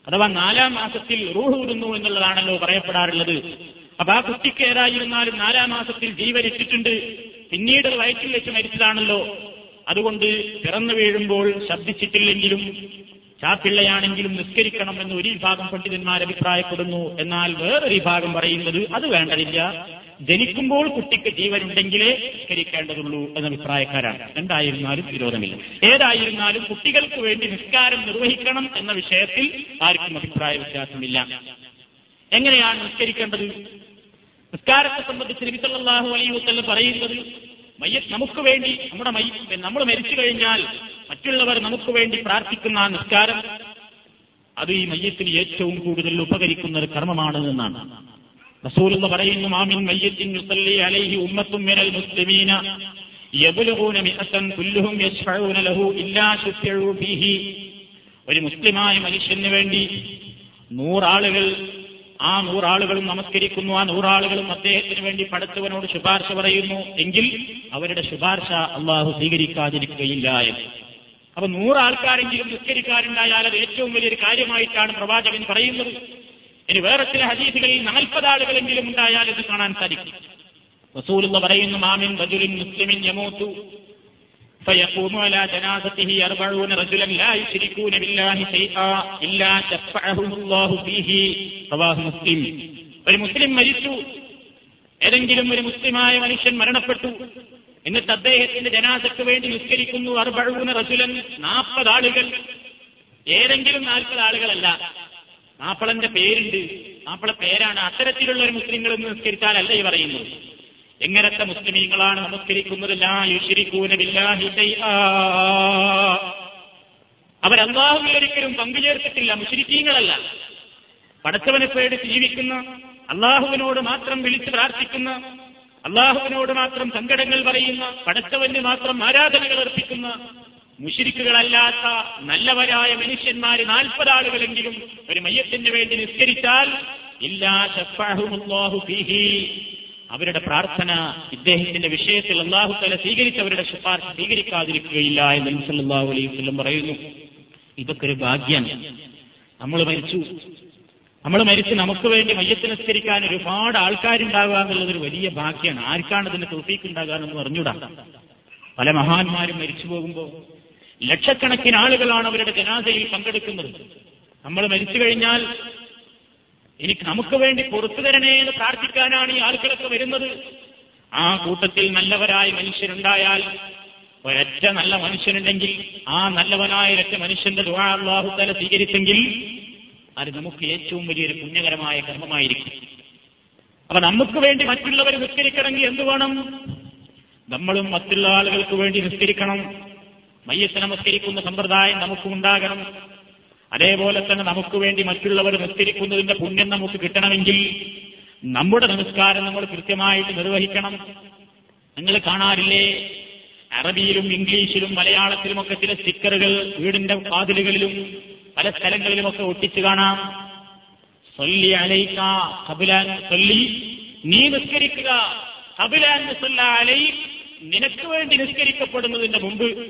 Speaker 2: അഥവാ നാലാം മാസത്തിൽ റൂഹ് ഊതുന്നു എന്നുള്ളതാണല്ലോ പറയപ്പെടാറുള്ളത്. അപ്പൊ ആ കുട്ടിക്ക് ഏതായിരുന്നാലും നാലാം മാസത്തിൽ ജീവനിട്ടിട്ടുണ്ട് പിന്നീട് വയറ്റിൽ വെച്ച് മരിച്ചതാണല്ലോ. അതുകൊണ്ട് പിറന്നു വീഴുമ്പോൾ ശബ്ദിച്ചിട്ടില്ലെങ്കിലും ചാപ്പിള്ളയാണെങ്കിലും നിസ്കരിക്കണം എന്ന് ഒരു വിഭാഗം പണ്ഡിതന്മാർ അഭിപ്രായപ്പെടുന്നു. എന്നാൽ വേറൊരു വിഭാഗം പറയുന്നത് അത് വേണ്ടതില്ല. ജനിക്കുമ്പോൾ കുട്ടിക്ക് ജീവനുണ്ടെങ്കിലേ നിസ്കരിക്കേണ്ടതുള്ളൂ എന്ന അഭിപ്രായക്കാരാണ്. എന്തായിരുന്നാലും വിരോധമില്ല. ഏതായിരുന്നാലും കുട്ടികൾക്ക് വേണ്ടി നിസ്കാരം നിർവഹിക്കണം എന്ന വിഷയത്തിൽ ആർക്കും അഭിപ്രായ വ്യത്യാസമില്ല. എങ്ങനെയാണ് നിസ്കരിക്കേണ്ടത്? നിസ്കാരത്തെ സംബന്ധിച്ച് നബിസല്ലാഹു അലൈഹി വസ്ല്ലം പറയുന്നത് മയ്യ നമുക്ക് വേണ്ടി നമ്മുടെ മൈ നമ്മൾ മരിച്ചു കഴിഞ്ഞാൽ മറ്റുള്ളവർ നമുക്ക് വേണ്ടി പ്രാർത്ഥിക്കുന്ന ആ നിസ്കാരം അത് ഈ മയ്യത്തിന് ഏറ്റവും കൂടുതൽ ഉപകരിക്കുന്ന ഒരു കർമ്മമാണ് എന്നാണ്. റസൂൽ എന്ന് പറയുന്നു മാമിൻ മയ്യത്തിൻ യുസല്ലി അലൈഹി ഉമ്മത്തും മിനൽ മുസ്ലിമീന യബ്ലുഗൂന മിഅത്തൻ കുല്ലുഹും യശ്ഫഊന ലഹു ഇല്ലാ ശുഫിഉ ഫീഹി. ഒരു മുസ്ലിമായ മനുഷ്യന് വേണ്ടി നൂറാളുകൾ ആ നൂറാളുകളും നമസ്കരിക്കുന്നു ആ നൂറാളുകളും അദ്ദേഹത്തിന് വേണ്ടി പടച്ചവനോട് ശുപാർശ പറയുന്നു എങ്കിൽ അവരുടെ ശുപാർശ അള്ളാഹു സ്വീകരിക്കാതിരിക്കുകയില്ല എന്ന്. അപ്പൊ നൂറാൾക്കാരെങ്കിലും നിസ്കരിക്കാറുണ്ടായാൽ അത് ഏറ്റവും വലിയൊരു കാര്യമായിട്ടാണ് പ്രവാചകൻ പറയുന്നത്. ഇനി വേറെ ചില ഹദീസുകളിൽ നാൽപ്പത് ആളുകളെങ്കിലും ഉണ്ടായാൽ ഇത് കാണാൻ സാധിക്കും റസൂലുള്ള പറയുന്നു മാമിൻ റജുലിൻ മുസ്ലിമിൻ യമൂത്തു فيقوم على جنازته أربعون رجلا لا يشركون بالله شيئا إلا شفعهم الله فيه رواه مسلم ഒരു മുസ്ലിം മരിച്ചു ഏതെങ്കിലും ഒരു മുസ്ലിമായ മനുഷ്യൻ മരണപ്പെട്ടു എന്നിട്ട് അദ്ദേഹത്തിന്റെ ജനാസക്ക് വേണ്ടി നിസ്കരിക്കുന്നു അർബഴൂന റസുലൻ നാൽപ്പത് ആളുകൾ ഏതെങ്കിലും നാൽപ്പത് ആളുകളല്ല മാപ്പിളന്റെ പേരുണ്ട്. മാപ്പിള പേരാണ് അത്തരത്തിലുള്ള ഒരു മുസ്ലിങ്ങൾ എന്ന് നിസ്കരിച്ചാലല്ല ഈ പറയുന്നത്. എങ്ങനത്തെ മുസ്ലിമീങ്ങളാണ് നമസ്കരിക്കുന്നത്. അവരല്ലാഹുവിൽ ഒരിക്കലും പങ്കുചേർത്തിട്ടില്ല. മുശ്രിക്കീങ്ങളല്ല പടച്ചവനെ പേടി ജീവിക്കുന്ന അള്ളാഹുവിനോട് മാത്രം വിളിച്ച് പ്രാർത്ഥിക്കുന്ന അള്ളാഹുവിനോട് മാത്രം സങ്കടങ്ങൾ പറയുന്ന പടച്ചവന് മാത്രം ആരാധനകൾ അർപ്പിക്കുന്ന മുഷിരിക്കുകളല്ലാത്ത നല്ലവരായ മനുഷ്യന്മാര് നാൽപ്പത് ആളുകളെങ്കിലും ഒരു മയ്യത്തിന് വേണ്ടി നിസ്കരിച്ചാൽ അവരുടെ പ്രാർത്ഥന ഇദ്ദേഹത്തിന്റെ വിഷയത്തിൽ അള്ളാഹു തല സ്വീകരിച്ചവരുടെ ശുപാർശ സ്വീകരിക്കാതിരിക്കുകയില്ല എന്ന് നബി സല്ലല്ലാഹു അലൈഹി വസല്ലം പറയുന്നു. ഇതൊക്കെ ഒരു ഭാഗ്യാണ്. നമ്മൾ മരിച്ചു. നമ്മൾ മരിച്ച് നമുക്ക് വേണ്ടി മയ്യത്ത് നിസ്കരിക്കാൻ ഒരുപാട് ആൾക്കാരുണ്ടാകുക എന്നുള്ളത് ഒരു വലിയ ഭാഗ്യമാണ് ആർക്കാണ് ഇതിന്റെ തോഫീക്ക് ഉണ്ടാകാനെന്ന് പറഞ്ഞുകൂടാ പല മഹാന്മാരും മരിച്ചു പോകുമ്പോൾ ലക്ഷക്കണക്കിന് ആളുകളാണ് അവരുടെ ജനാസയിൽ പങ്കെടുക്കുന്നത്. നമ്മൾ മരിച്ചു കഴിഞ്ഞാൽ എനിക്ക് നമുക്ക് വേണ്ടി പുറത്തു തരണേ എന്ന് പ്രാർത്ഥിക്കാനാണ് ഈ ആളുകളൊക്കെ വരുന്നത്. ആ കൂട്ടത്തിൽ നല്ലവരായ മനുഷ്യരുണ്ടായാൽ ഒരൊറ്റ നല്ല മനുഷ്യനുണ്ടെങ്കിൽ ആ നല്ലവനായ ഒരൊറ്റ മനുഷ്യന്റെ ദുആ സ്വീകരിച്ചെങ്കിൽ അത് നമുക്ക് ഏറ്റവും വലിയൊരു പുണ്യകരമായ കർമ്മമായിരിക്കും. അപ്പൊ നമുക്ക് വേണ്ടി മറ്റുള്ളവർ നിസ്കരിക്കണമെങ്കിൽ എന്ത് വേണം? നമ്മളും മറ്റുള്ള ആളുകൾക്ക് വേണ്ടി നിസ്കരിക്കണം. മയ്യത്ത് നമസ്കരിക്കുന്ന സമ്പ്രദായം നമുക്കുണ്ടാകണം. അതേപോലെ തന്നെ നമുക്ക് വേണ്ടി മറ്റുള്ളവർ നിസ്കരിക്കുന്നതിന്റെ പുണ്യം നമുക്ക് കിട്ടണമെങ്കിൽ നമ്മുടെ നമസ്കാരം നമ്മൾ കൃത്യമായിട്ട് നിർവഹിക്കണം. നിങ്ങൾ കാണാറില്ലേ? അറബിയിലും ഇംഗ്ലീഷിലും മലയാളത്തിലുമൊക്കെ ചില സ്റ്റിക്കറുകൾ വീടിന്റെ വാതിലുകളിലും പല സ്ഥലങ്ങളിലുമൊക്കെ ഒട്ടിച്ചു കാണാം. സൊല്ലി അലൈക്ക കബുലാൻ സൊല്ലി. നീ നിസ്കരിക്കുക. കബുലാൻ അലൈ. നിനക്ക് വേണ്ടി നിസ്കരിക്കപ്പെടുന്നതിന്റെ മുമ്പ്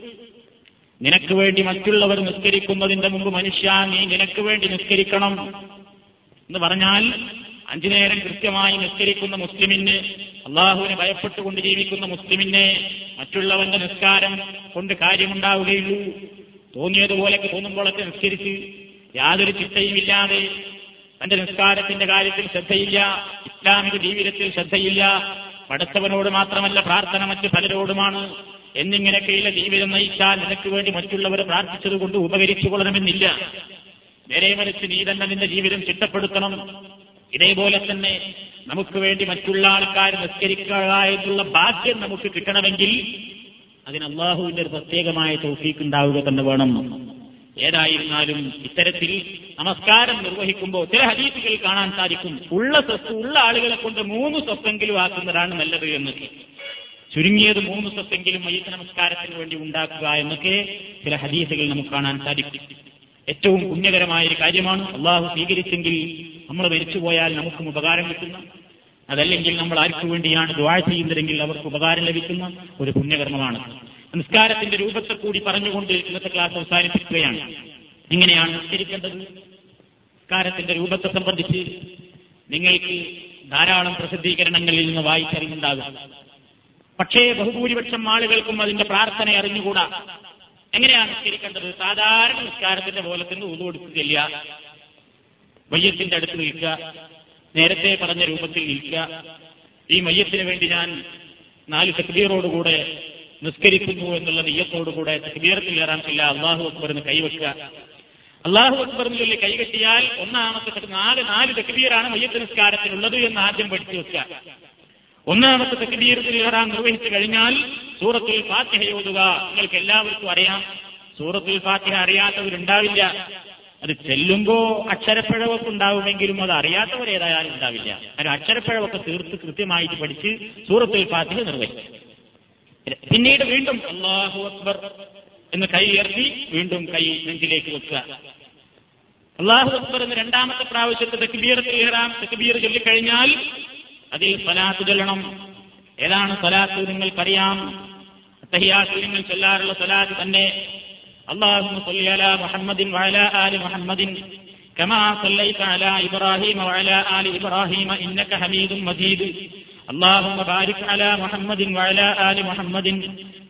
Speaker 2: നിനക്ക് വേണ്ടി മറ്റുള്ളവർ നിസ്കരിക്കുന്നതിന്റെ മുമ്പ് മനുഷ്യ നീ നിനക്ക് വേണ്ടി നിസ്കരിക്കണം. എന്ന് പറഞ്ഞാൽ അഞ്ചു നേരം കൃത്യമായി നിസ്കരിക്കുന്ന മുസ്ലിമിന് അള്ളാഹുവിനെ ഭയപ്പെട്ടുകൊണ്ട് ജീവിക്കുന്ന മുസ്ലിമിനെ മറ്റുള്ളവന്റെ നിസ്കാരം കൊണ്ട് കാര്യമുണ്ടാവുകയുള്ളൂ. തോന്നിയതുപോലൊക്കെ തോന്നുമ്പോഴൊക്കെ നിസ്കരിച്ച് യാതൊരു ചിട്ടയുമില്ലാതെ തന്റെ നിസ്കാരത്തിന്റെ കാര്യത്തിൽ ശ്രദ്ധയില്ല ഇസ്ലാമിക ജീവിതത്തിൽ ശ്രദ്ധയില്ല. പഠിച്ചവനോട് മാത്രമല്ല പ്രാർത്ഥന മറ്റ് പലരോടുമാണ് എന്നിങ്ങനെയൊക്കെയുള്ള ജീവിതം നയിച്ചാൽ നിനക്ക് വേണ്ടി മറ്റുള്ളവർ പ്രാർത്ഥിച്ചതുകൊണ്ട് ഉപകരിച്ചു കൊള്ളണമെന്നില്ല. നേരെ മറിച്ച് നീ തന്നെ നിന്റെ ജീവിതം ചിട്ടപ്പെടുത്തണം. ഇതേപോലെ തന്നെ നമുക്ക് വേണ്ടി മറ്റുള്ള ആൾക്കാർ നിസ്കരിക്കുക എന്നുള്ള ഭാഗ്യം നമുക്ക് കിട്ടണമെങ്കിൽ അതിന് അള്ളാഹുവിന്റെ ഒരു പ്രത്യേകമായ തോഫീക്ക് ഉണ്ടാവുക തന്നെ വേണം. ഏതായിരുന്നാലും ഇത്തരത്തിൽ നമസ്കാരം നിർവഹിക്കുമ്പോൾ ചില ഹദീസുകൾ കാണാൻ സാധിക്കും. ഉള്ള സ്വത്ത് ഉള്ള ആളുകളെ കൊണ്ട് മൂന്ന് സ്വത്തെങ്കിലും ആക്കുന്നതാണ് നല്ലത് എന്നൊക്കെ ചുരുങ്ങിയത് മൂന്ന് സ്വത്തെങ്കിലും മയ്യത്ത് നമസ്കാരത്തിന് വേണ്ടി ഉണ്ടാക്കുക എന്നൊക്കെ ചില ഹദീസുകൾ നമുക്ക് കാണാൻ സാധിക്കും. ഏറ്റവും പുണ്യകരമായ ഒരു കാര്യമാണ് അള്ളാഹു സ്വീകരിച്ചെങ്കിൽ നമ്മൾ മരിച്ചുപോയാൽ നമുക്കും ഉപകാരം കിട്ടുന്ന അതല്ലെങ്കിൽ നമ്മൾ ആർക്കു വേണ്ടിയാണ് ദ്വാഴ ചെയ്യുന്നതെങ്കിൽ അവർക്ക് ഉപകാരം ലഭിക്കുന്ന ഒരു പുണ്യകർമ്മമാണ്. നമസ്കാരത്തിന്റെ രൂപത്തെ കൂടി പറഞ്ഞുകൊണ്ട് ഇന്നത്തെ ക്ലാസ് അവസാനിപ്പിക്കുകയാണ്. ഇങ്ങനെയാണ് നമസ്കരിക്കേണ്ടത് നമസ്കാരത്തിന്റെ രൂപത്തെ സംബന്ധിച്ച് നിങ്ങൾക്ക് ധാരാളം പ്രസിദ്ധീകരണങ്ങളിൽ നിന്ന് വായിച്ചറിയുന്നുണ്ടാകും പക്ഷേ ബഹുഭൂരിപക്ഷം ആളുകൾക്കും അതിന്റെ പ്രാർത്ഥന അറിഞ്ഞുകൂടാ? എങ്ങനെയാണ് നിസ്കരിക്കേണ്ടത്? സാധാരണ നിസ്കാരത്തിന്റെ പോലെ തന്നെ ഉതു കൊടുത്ത് ചെല്ലുക മയ്യത്തിന്റെ അടുത്ത് നിൽക്കുക. നേരത്തെ പറഞ്ഞ രൂപത്തിൽ നിൽക്കുക. ഈ മയ്യത്തിന് വേണ്ടി ഞാൻ നാല് തക്ബീറോടുകൂടെ നിസ്കരിക്കുന്നു എന്നുള്ള നെയ്യത്തോടുകൂടെ തക്ബീറത്തിൽ കയറാനില്ല അള്ളാഹു അക്ബറിന് കൈവെക്കുക. അള്ളാഹു അക്ബറിന് ചൊല്ലി കൈകെട്ടിയാൽ ഒന്നാമത്തെ നാല് നാല് തക്ബീറാണ് മയ്യത്ത് നിസ്കാരത്തിനുള്ളത് എന്ന് ആദ്യം പഠിച്ചു വെക്കുക. ഒന്നാമത്തെ തക്ബീറത്തിൽ കയറാൻ നിർവഹിച്ചു കഴിഞ്ഞാൽ സൂറത്തുൽ ഫാത്തിഹ ഓതുക നിങ്ങൾക്ക് എല്ലാവർക്കും അറിയാം. സൂറത്തുൽ ഫാത്തിഹ അറിയാത്തവരുണ്ടാവില്ല. അത് ചെല്ലുമ്പോ അക്ഷരപ്പിഴവൊക്കെ ഉണ്ടാവുമെങ്കിലും അത് അറിയാത്തവർ ഏതായാലും ഉണ്ടാവില്ല. കാരണം അക്ഷരപ്പിഴവൊക്കെ തീർത്ത് കൃത്യമായിട്ട് പഠിച്ച് സൂറത്തുൽ ഫാത്തിഹ നിർവഹിച്ചു. പിന്നീട് വീണ്ടും അള്ളാഹു അക്ബർ എന്ന് കൈ ഉയർത്തി വീണ്ടും കൈ നെഞ്ചിലേക്ക് വെക്കുക. അള്ളാഹു അക്ബർ എന്ന് രണ്ടാമത്തെ പ്രാവശ്യത്തെ ഇഹ്റാം തെക്കുബീർ ചൊല്ലിക്കഴിഞ്ഞാൽ അതിൽ സ്വലാത്ത് ചൊല്ലണം ഏതാണ് സ്വലാത്ത് നിങ്ങൾക്കറിയാം അത്തഹിയാത്തിൽ നിങ്ങൾ ചൊല്ലാറുള്ള സ്വലാത്ത് തന്നെ اللهم صل على محمد وعلى آل محمد كما صليت على إبراهيم وعلى آل إبراهيم إنك حميد مجيد اللهم بارك على محمد وعلى آل محمد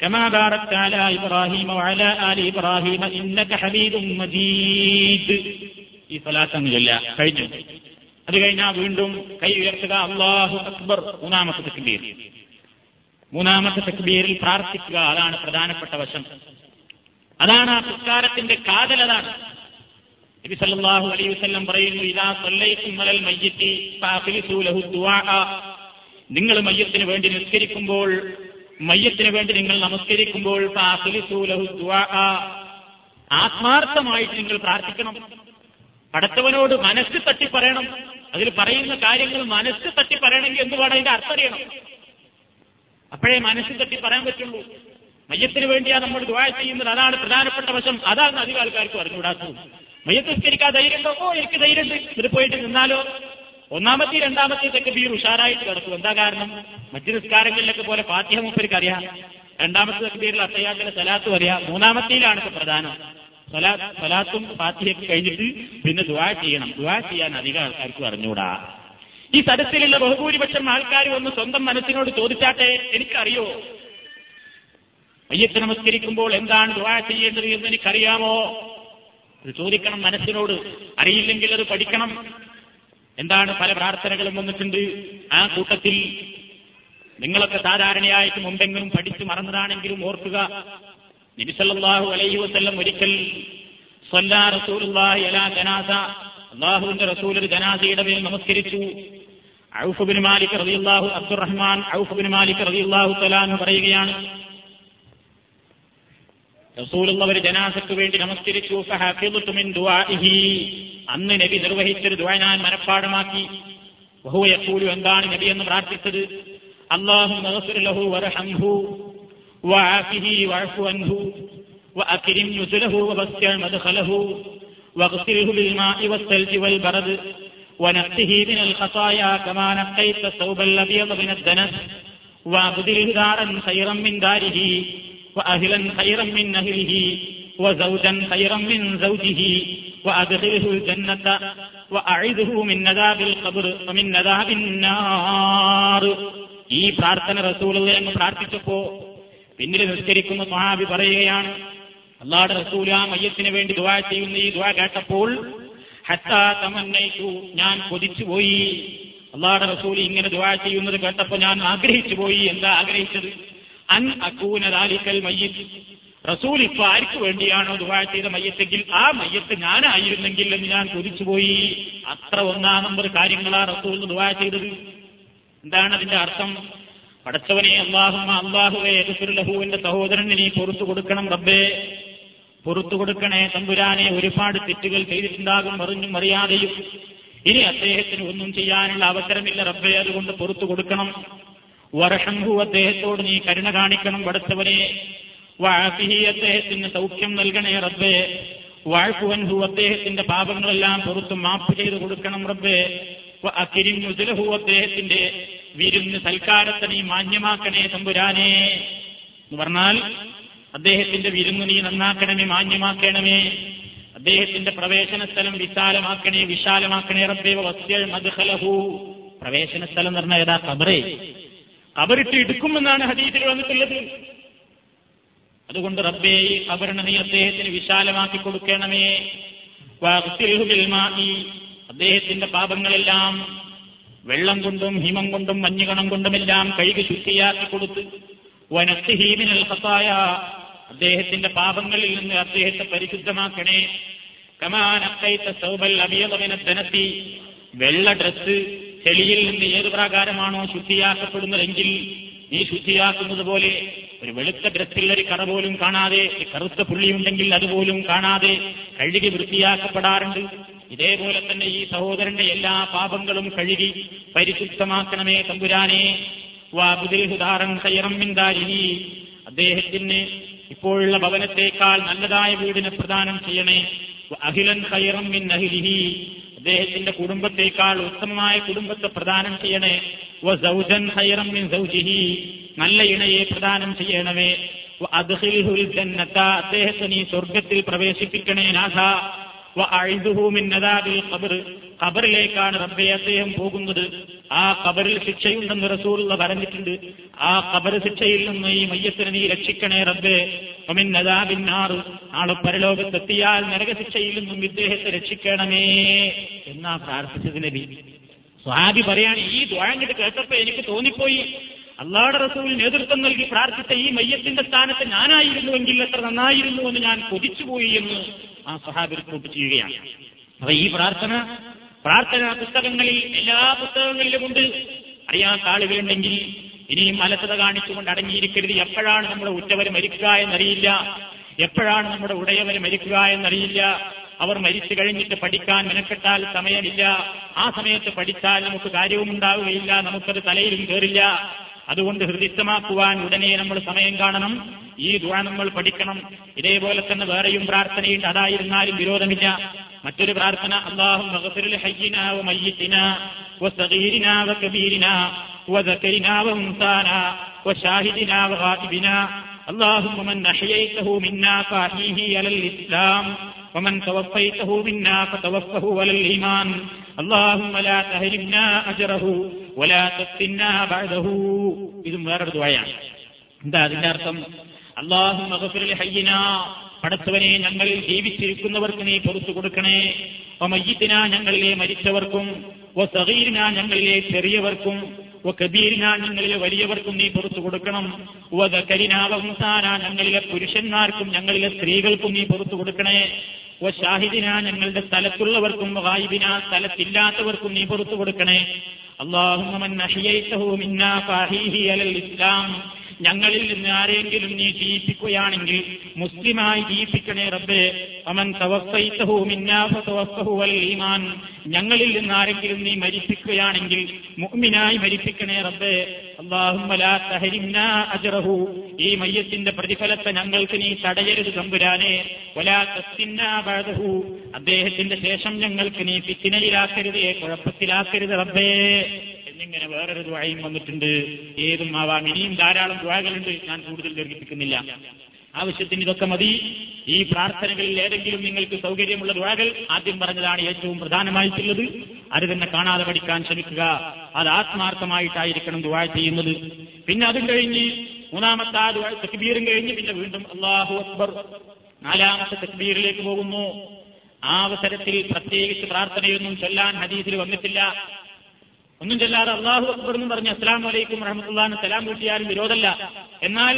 Speaker 2: كما باركت على إبراهيم وعلى آل إبراهيم إنك حميد مجيد ഈ സ്വലാത്ത് അങ്ങ് ചൊല്ലുക കഴിഞ്ഞു അത് കഴിഞ്ഞാൽ വീണ്ടും കൈ ഉയർത്തുക. അള്ളാഹു അക്ബർ. മൂന്നാമത്തെ തക്ബീർ. മൂന്നാമത്തെ തക്ബീരിൽ പ്രാർത്ഥിക്കുക. അതാണ് പ്രധാനപ്പെട്ട വശം. അതാണ് ആ പുസ്കാരത്തിന്റെ കാതൽ അതാണ്. നബി സല്ലല്ലാഹു അലൈഹി വസല്ലം പറയുന്നു മയ്യിത്തി ലഹു നിങ്ങൾ മയ്യത്തിന് വേണ്ടി നിസ്കരിക്കുമ്പോൾ മയ്യത്തിന് വേണ്ടി നിങ്ങൾ നമസ്കരിക്കുമ്പോൾ ലഹു ആത്മാർത്ഥമായിട്ട് നിങ്ങൾ പ്രാർത്ഥിക്കണം. പടച്ചവനോട് മനസ്സ് തട്ടി പറയണം. അതിൽ പറയുന്ന കാര്യങ്ങൾ മനസ്സ് തട്ടി പറയണമെങ്കിൽ എന്തുവാണ് അതിന്റെ അർത്ഥം അറിയണം. അപ്പോഴേ മനസ്സ് തട്ടി പറയാൻ പറ്റുള്ളൂ. മയ്യത്തിന് വേണ്ടിയാ നമ്മൾ ദുആ ചെയ്യുന്നത്. അതാണ് പ്രധാനപ്പെട്ട വശം. അതാണ് അധികം ആൾക്കാർക്ക് പറഞ്ഞുകൂടാത്തത് മയ്യത്ത് ധൈര്യം ഓ എനിക്ക് ധൈര്യമുണ്ട്. ഇത് പോയിട്ട് നിന്നാലോ? ഒന്നാമത്തെ രണ്ടാമത്തെ തെക്കുബീർ ഉഷാറായിട്ട് കിടക്കും. എന്താ കാരണം? മറ്റു നിസ്കാരങ്ങളിലൊക്കെ പോലെ മൂപ്പർക്ക് അറിയാം. രണ്ടാമത്തെ തെക്കുബീരിൽ അത്തയ്യാത്തിലെ സലാത്തും അറിയാം. മൂന്നാമത്തേലാണ് പ്രധാനം. സലാത്തും ഫാത്തിയൊക്കെ കഴിഞ്ഞിട്ട് പിന്നെ ദുവാ ചെയ്യണം. ദുവാ ചെയ്യാൻ അധികം ആൾക്കാർക്ക് അറിഞ്ഞുകൂടാ ഈ തരത്തിലുള്ള ബഹുഭൂരിപക്ഷം ആൾക്കാർ ഒന്ന് സ്വന്തം മനസ്സിനോട് ചോദിച്ചാട്ടെ എനിക്കറിയോ? അയ്യത്ത് നമസ്കരിക്കുമ്പോൾ എന്താണ് ദുവാ ചെയ്യേണ്ടത് എന്ന് എനിക്കറിയാമോ? അത് ചോദിക്കണം മനസ്സിനോട്. അറിയില്ലെങ്കിൽ അത് പഠിക്കണം. എന്താണ് പല പ്രാർത്ഥനകളും വന്നിട്ടുണ്ട്. ആ കൂട്ടത്തിൽ നിങ്ങളൊക്കെ സാധാരണയായിട്ട് മുമ്പെങ്കിലും പഠിച്ചു മറന്നതാണെങ്കിലും ഓർക്കുക. നബിസല്ലാഹു അലൈഹി വസല്ലം ഒരിക്കൽ റസൂലുള്ളാഹി ജനാസ ജനാസയുടെ മേൽ നമസ്കരിച്ചു. മാലിക് റളിയല്ലാഹു മാലിക് റളിയല്ലാഹു പറയുകയാണ് ജനാസക്ക് വേണ്ടി നമസ്കരിച്ചു. മിൻ ദുആഇഹി അന്ന് നബി നിർവഹിച്ചൊരു ദുആ ഞാൻ മനഃപ്പാടമാക്കി വഹുവ യഖൂലു എന്താണ് നബി എന്ന് പ്രാർത്ഥിച്ചത്? അള്ളാഹു ലഹു വഅഫിഹി വഅഫു അൻഹു وأكرم نزله ووسع مدخله واغسله بالماء والثلج والبرد ونقه من الخطايا كما نقيت الثوب الأبيض من الدنس وأبدله دارا خيرا من داره وأهلا خيرا من أهله وزوجا خيرا من زوجه وأدخله الجنة وأعذه من نذاب القبر ومن نذاب النار ഈ പ്രാർത്ഥന റസൂലുള്ള എന്ന് പ്രാർത്ഥിച്ചപ്പോ പിന്നിൽ നിസ്കരിക്കുന്ന സ്വഹാബി പറയുകയാണ് അള്ളാഹുടെ റസൂൽ ആ മയ്യത്തിന് വേണ്ടി ദുവാ ചെയ്യുന്ന. ഈ ദുവാ കേട്ടപ്പോൾ ഹത്താ തമന്നയിച്ചു ഞാൻ കൊതിച്ചുപോയി. റസൂൽ ഇങ്ങനെ ദുവാ ചെയ്യുന്നത് കേട്ടപ്പോൾ ഞാൻ ആഗ്രഹിച്ചു പോയി എന്താ ആഗ്രഹിച്ചത്? അൻ അക്കൂനദാലിക്കൽ മയ്യത്ത് റസൂൽ ഇപ്പൊ ആർക്ക് വേണ്ടിയാണോ ദുവാ ചെയ്ത മയ്യത്തെങ്കിൽ ആ മയ്യത്ത് ഞാനായിരുന്നെങ്കിൽ എന്ന് ഞാൻ കൊതിച്ചുപോയി. അത്ര ഒന്നാം നമ്പർ കാര്യങ്ങളാ റസൂൽ ദുവാ ചെയ്തത്. എന്താണ് അതിന്റെ അർത്ഥം? പടച്ചവനെ അള്ളാഹുമ അള്ളാഹുവെ ലഹുവിന്റെ സഹോദരന് നീ പുറത്തു കൊടുക്കണം റബ്ബേ. പുറത്തു കൊടുക്കണേ തമ്പുരാനെ ഒരുപാട് തെറ്റുകൾ ചെയ്തിട്ടുണ്ടാകും അറിഞ്ഞും അറിയാതെയും. ഇനി അദ്ദേഹത്തിന് ഒന്നും ചെയ്യാനുള്ള അവസരമില്ല റബ്ബേ അതുകൊണ്ട് പുറത്തു കൊടുക്കണം. വർഷംഹു അദ്ദേഹത്തോട് നീ കരുണ കാണിക്കണം പടച്ചവനെ. വാഫിഹി അദ്ദേഹത്തിന് സൗഖ്യം നൽകണേ റബ്ബേ. വാഴ്പുവൻഹു അദ്ദേഹത്തിന്റെ പാപങ്ങളെല്ലാം പുറത്തു മാപ്പ് ചെയ്തു കൊടുക്കണം റബ്ബേ. അക്കിരിം മുസലഹു അദ്ദേഹത്തിന്റെ വിരുന്ന് സൽക്കാരത്തെ നീ മാന്യമാക്കണേ തമ്പുരാനെ എന്ന് പറഞ്ഞാൽ അദ്ദേഹത്തിന്റെ വിരുന്ന് നീ നന്നാക്കണമേ മാന്യമാക്കണമേ. അദ്ദേഹത്തിന്റെ പ്രവേശന സ്ഥലം വിശാലമാക്കണേ വിശാലമാക്കണേ റബ്ബേ വസ്യൽ മദ്ഖലഹു. പ്രവേശന സ്ഥലം എന്ന് പറഞ്ഞാൽ ഏതാ? കബറേ കബറിട്ട് എടുക്കുമെന്നാണ് ഹദീസിൽ വന്നിട്ടുള്ളത്. അതുകൊണ്ട് റബ്ബേ ഈ കബറിനെ നീ അദ്ദേഹത്തിന് വിശാലമാക്കി കൊടുക്കണമേ. അദ്ദേഹത്തിന്റെ പാപങ്ങളെല്ലാം വെള്ളം കൊണ്ടും ഹിമം കൊണ്ടും മഞ്ഞുകണം കൊണ്ടുമെല്ലാം കഴുകി ശുദ്ധിയാക്കി കൊടുത്ത് വനസ്ഹീമിനൽ ഹസായ അദ്ദേഹത്തിന്റെ പാപങ്ങളിൽ നിന്ന് അദ്ദേഹത്തെ പരിശുദ്ധമാക്കണേ. കമാനക്കൈത്ത സൗബൽ അബിയതമിന ധനത്തി വെള്ള ഡ്രസ്സ് ചെളിയിൽ നിന്ന് ഏത് പ്രകാരമാണോ ശുദ്ധിയാക്കപ്പെടുന്നതെങ്കിൽ നീ ശുദ്ധിയാക്കുന്നത് പോലെ ഒരു വെളുത്ത ഡ്രസ്സിൽ ഒരു കറ പോലും കാണാതെ കറുത്ത പുള്ളിയുണ്ടെങ്കിൽ അതുപോലും കാണാതെ കഴുകി വൃത്തിയാക്കപ്പെടാറുണ്ട്. ഇതേപോലെ തന്നെ ഈ സഹോദരന്റെ എല്ലാ പാപങ്ങളും കഴുകി പരിശുദ്ധമാക്കണമേ തമ്പുരാനെ. അദ്ദേഹത്തിന് ഇപ്പോഴുള്ള ഭവനത്തേക്കാൾ നല്ലതായ വീടിനെ പ്രദാനം ചെയ്യണേ. അഖിലൻ ഖൈറം മിൻ അഹിലിഹി. അദ്ദേഹത്തിന്റെ കുടുംബത്തേക്കാൾ ഉത്തമമായ കുടുംബത്തെ പ്രദാനം ചെയ്യണേ. വൗജൻ ഖൈറം മിൻ സൗജിഹി. നല്ല ഇണയെ പ്രദാനം ചെയ്യണമേ. അദ്ഖിൽഹുൽ ജന്നത. അദ്ദേഹത്തെ നീ സ്വർഗത്തിൽ പ്രവേശിപ്പിക്കണേ നാഥ. ഖബറിലേക്കാണ് റബ്ബെ അദ്ദേഹം പോകുന്നത്. ആ ഖബറിൽ ശിക്ഷയുണ്ടെന്ന് റസൂലുള്ള പറഞ്ഞിട്ടുണ്ട്. ആ ഖബർ ശിക്ഷയിൽ നിന്ന് ഈ മയ്യത്തിനെ നീ രക്ഷിക്കണേ റബ്ബെ. ഒമിന്നതാബിന്നാറ് നാളെ പരലോകത്തെത്തിയാൽ നരകശിക്ഷയിൽ നിന്നും ഇദ്ദേഹത്തെ രക്ഷിക്കണമേ എന്നാ പ്രാർത്ഥിച്ചത് നബി. സ്വാബി പറയാണ് ഈ ദ്വാങ്ങട്ട് കേട്ടപ്പോ എനിക്ക് തോന്നിപ്പോയി. അള്ളാഹുടെ റസൂൽ നേതൃത്വം നൽകി പ്രാർത്ഥിച്ച ഈ മയ്യത്തിന്റെ സ്ഥാനത്ത് ഞാനായിരുന്നുവെങ്കിൽ എത്ര നന്നായിരുന്നു എന്ന് ഞാൻ കൊതിച്ചുപോയി എന്ന് ആ സഹാബി റിപ്പോർട്ട് ചെയ്യുകയാണ്. അപ്പൊ ഈ പ്രാർത്ഥന പ്രാർത്ഥന പുസ്തകങ്ങളിൽ എല്ലാ പുസ്തകങ്ങളിലും ഉണ്ട്. അറിയാത്ത ആളുകളുണ്ടെങ്കിൽ ഇനിയും അലസത കാണിച്ചുകൊണ്ട് അടങ്ങിയിരിക്കരുത്. എപ്പോഴാണ് നമ്മുടെ ഉറ്റവർ മരിക്കുക എന്നറിയില്ല. എപ്പോഴാണ് നമ്മുടെ ഉടയവർ മരിക്കുക എന്നറിയില്ല. അവർ മരിച്ചു കഴിഞ്ഞിട്ട് പഠിക്കാൻ മെനക്കെട്ടാൽ സമയമില്ല. ആ സമയത്ത് പഠിച്ചാൽ നമുക്ക് കാര്യവും ഉണ്ടാവുകയില്ല. നമുക്കത് തലയിലും കയറില്ല അതുകൊണ്ട് ഹൃദിസ്ഥമാക്കുവാൻ ഉടനെ നമ്മൾ സമയം കാണണം ഈ ദുആ നമ്മൾ പഠിക്കണം ഇതേപോലെ തന്നെ വേറെയും പ്രാർത്ഥനയുണ്ട് അതായിരുന്നാലും വിരോധമില്ല മറ്റൊരു പ്രാർത്ഥന അള്ളാഹും وصغيرنا وكبيرنا وذكرنا وانثانا وشاهدنا وغائبنا اللهم من أحييته منا فأحيه على الإسلام ومن توفيته منا فتوفه على الإيمان اللهم لا تهرمنا أجره ولا تفتنا بعده ഇതും വേറൊരു ദുആയാണ്. എന്താ അതിന്റെ അർത്ഥം? അള്ളാഹു ഹയ്യന. പടത്തവനെ ഞങ്ങളിൽ ജീവിച്ചിരിക്കുന്നവർക്ക് നീ പൊറത്തു കൊടുക്കണേ. മയ്യത്തിന ഞങ്ങളിലെ മരിച്ചവർക്കും ഒ സഹീരിന ഞങ്ങളിലെ ചെറിയവർക്കും ഒ കബീരിന ഞങ്ങളിലെ വലിയവർക്കും നീ പുറത്തു കൊടുക്കണം. ഒ കരിനാവംസാന ഞങ്ങളിലെ പുരുഷന്മാർക്കും ഞങ്ങളിലെ സ്ത്രീകൾക്കും നീ പുറത്തു കൊടുക്കണേ. ഓ ഷാഹിദിന ഞങ്ങളുടെ സ്ഥലത്തുള്ളവർക്കും ഗായിബിന സ്ഥലത്തില്ലാത്തവർക്കും നീ പുറത്തു കൊടുക്കണേ. അള്ളാഹുമ്മൻ അഹിയൈത്തഹു മിന്നാ ഫാഹീഹി അലൽ ഇസ്ലാം. ഞങ്ങളിൽ നിന്ന് ആരെങ്കിലും നീ ജീവിപ്പിക്കുകയാണെങ്കിൽ മുസ്ലിമായി ജീവിപ്പിക്കണേ റബ്ബേ. അവൻ ഈമാൻ. ഞങ്ങളിൽ നിന്ന് ആരെങ്കിലും നീ മരിപ്പിക്കുകയാണെങ്കിൽ മുഅ്മിനായി മരിപ്പിക്കണേ റബ്ബേ. അജ്റഹു. ഈ മയ്യത്തിന്റെ പ്രതിഫലത്തെ ഞങ്ങൾക്ക് നീ തടയരുത് തമ്പുരാനെ. അദ്ദേഹത്തിന്റെ ശേഷം ഞങ്ങൾക്ക് നീ പിത്തിനയിലാക്കരുതേ കുഴപ്പത്തിലാക്കരുത് റബ്ബേ. എന്നിങ്ങനെ വേറൊരു ദ്വായും വന്നിട്ടുണ്ട്. ഏതും ആവാം. ഇനിയും ധാരാളം ദ്വാകളുണ്ട് ഞാൻ കൂടുതൽ ദീർഘിപ്പിക്കുന്നില്ല. ആവശ്യത്തിന് ഇതൊക്കെ മതി. ഈ പ്രാർത്ഥനകളിൽ ഏതെങ്കിലും നിങ്ങൾക്ക് സൗകര്യമുള്ള ദ്വാകൾ ആദ്യം പറഞ്ഞതാണ് ഏറ്റവും പ്രധാനമായിട്ടുള്ളത്. അത് തന്നെ കാണാതെ പഠിക്കാൻ ശ്രമിക്കുക. അത് ആത്മാർത്ഥമായിട്ടായിരിക്കണം ദ്വാ ചെയ്യുന്നത്. പിന്നെ അതും കഴിഞ്ഞ് മൂന്നാമത്തെ ആ തക്ബീറും കഴിഞ്ഞ് പിന്നെ വീണ്ടും അള്ളാഹു അക്ബർ നാലാമത്തെ തക്ബീറിലേക്ക് പോകുന്നു. ആ അവസരത്തിൽ പ്രത്യേകിച്ച് പ്രാർത്ഥനയൊന്നും ചൊല്ലാൻ ഹദീസിൽ വന്നിട്ടില്ല. ഒന്നും ചെല്ലാതെ അള്ളാഹു അക്ബർ എന്ന് പറഞ്ഞ് അസ്ലാം വലൈക്കും റഹമത്തുള്ളാന്ന് സലാം കൂട്ടിയാലും വിരോധമല്ല. എന്നാൽ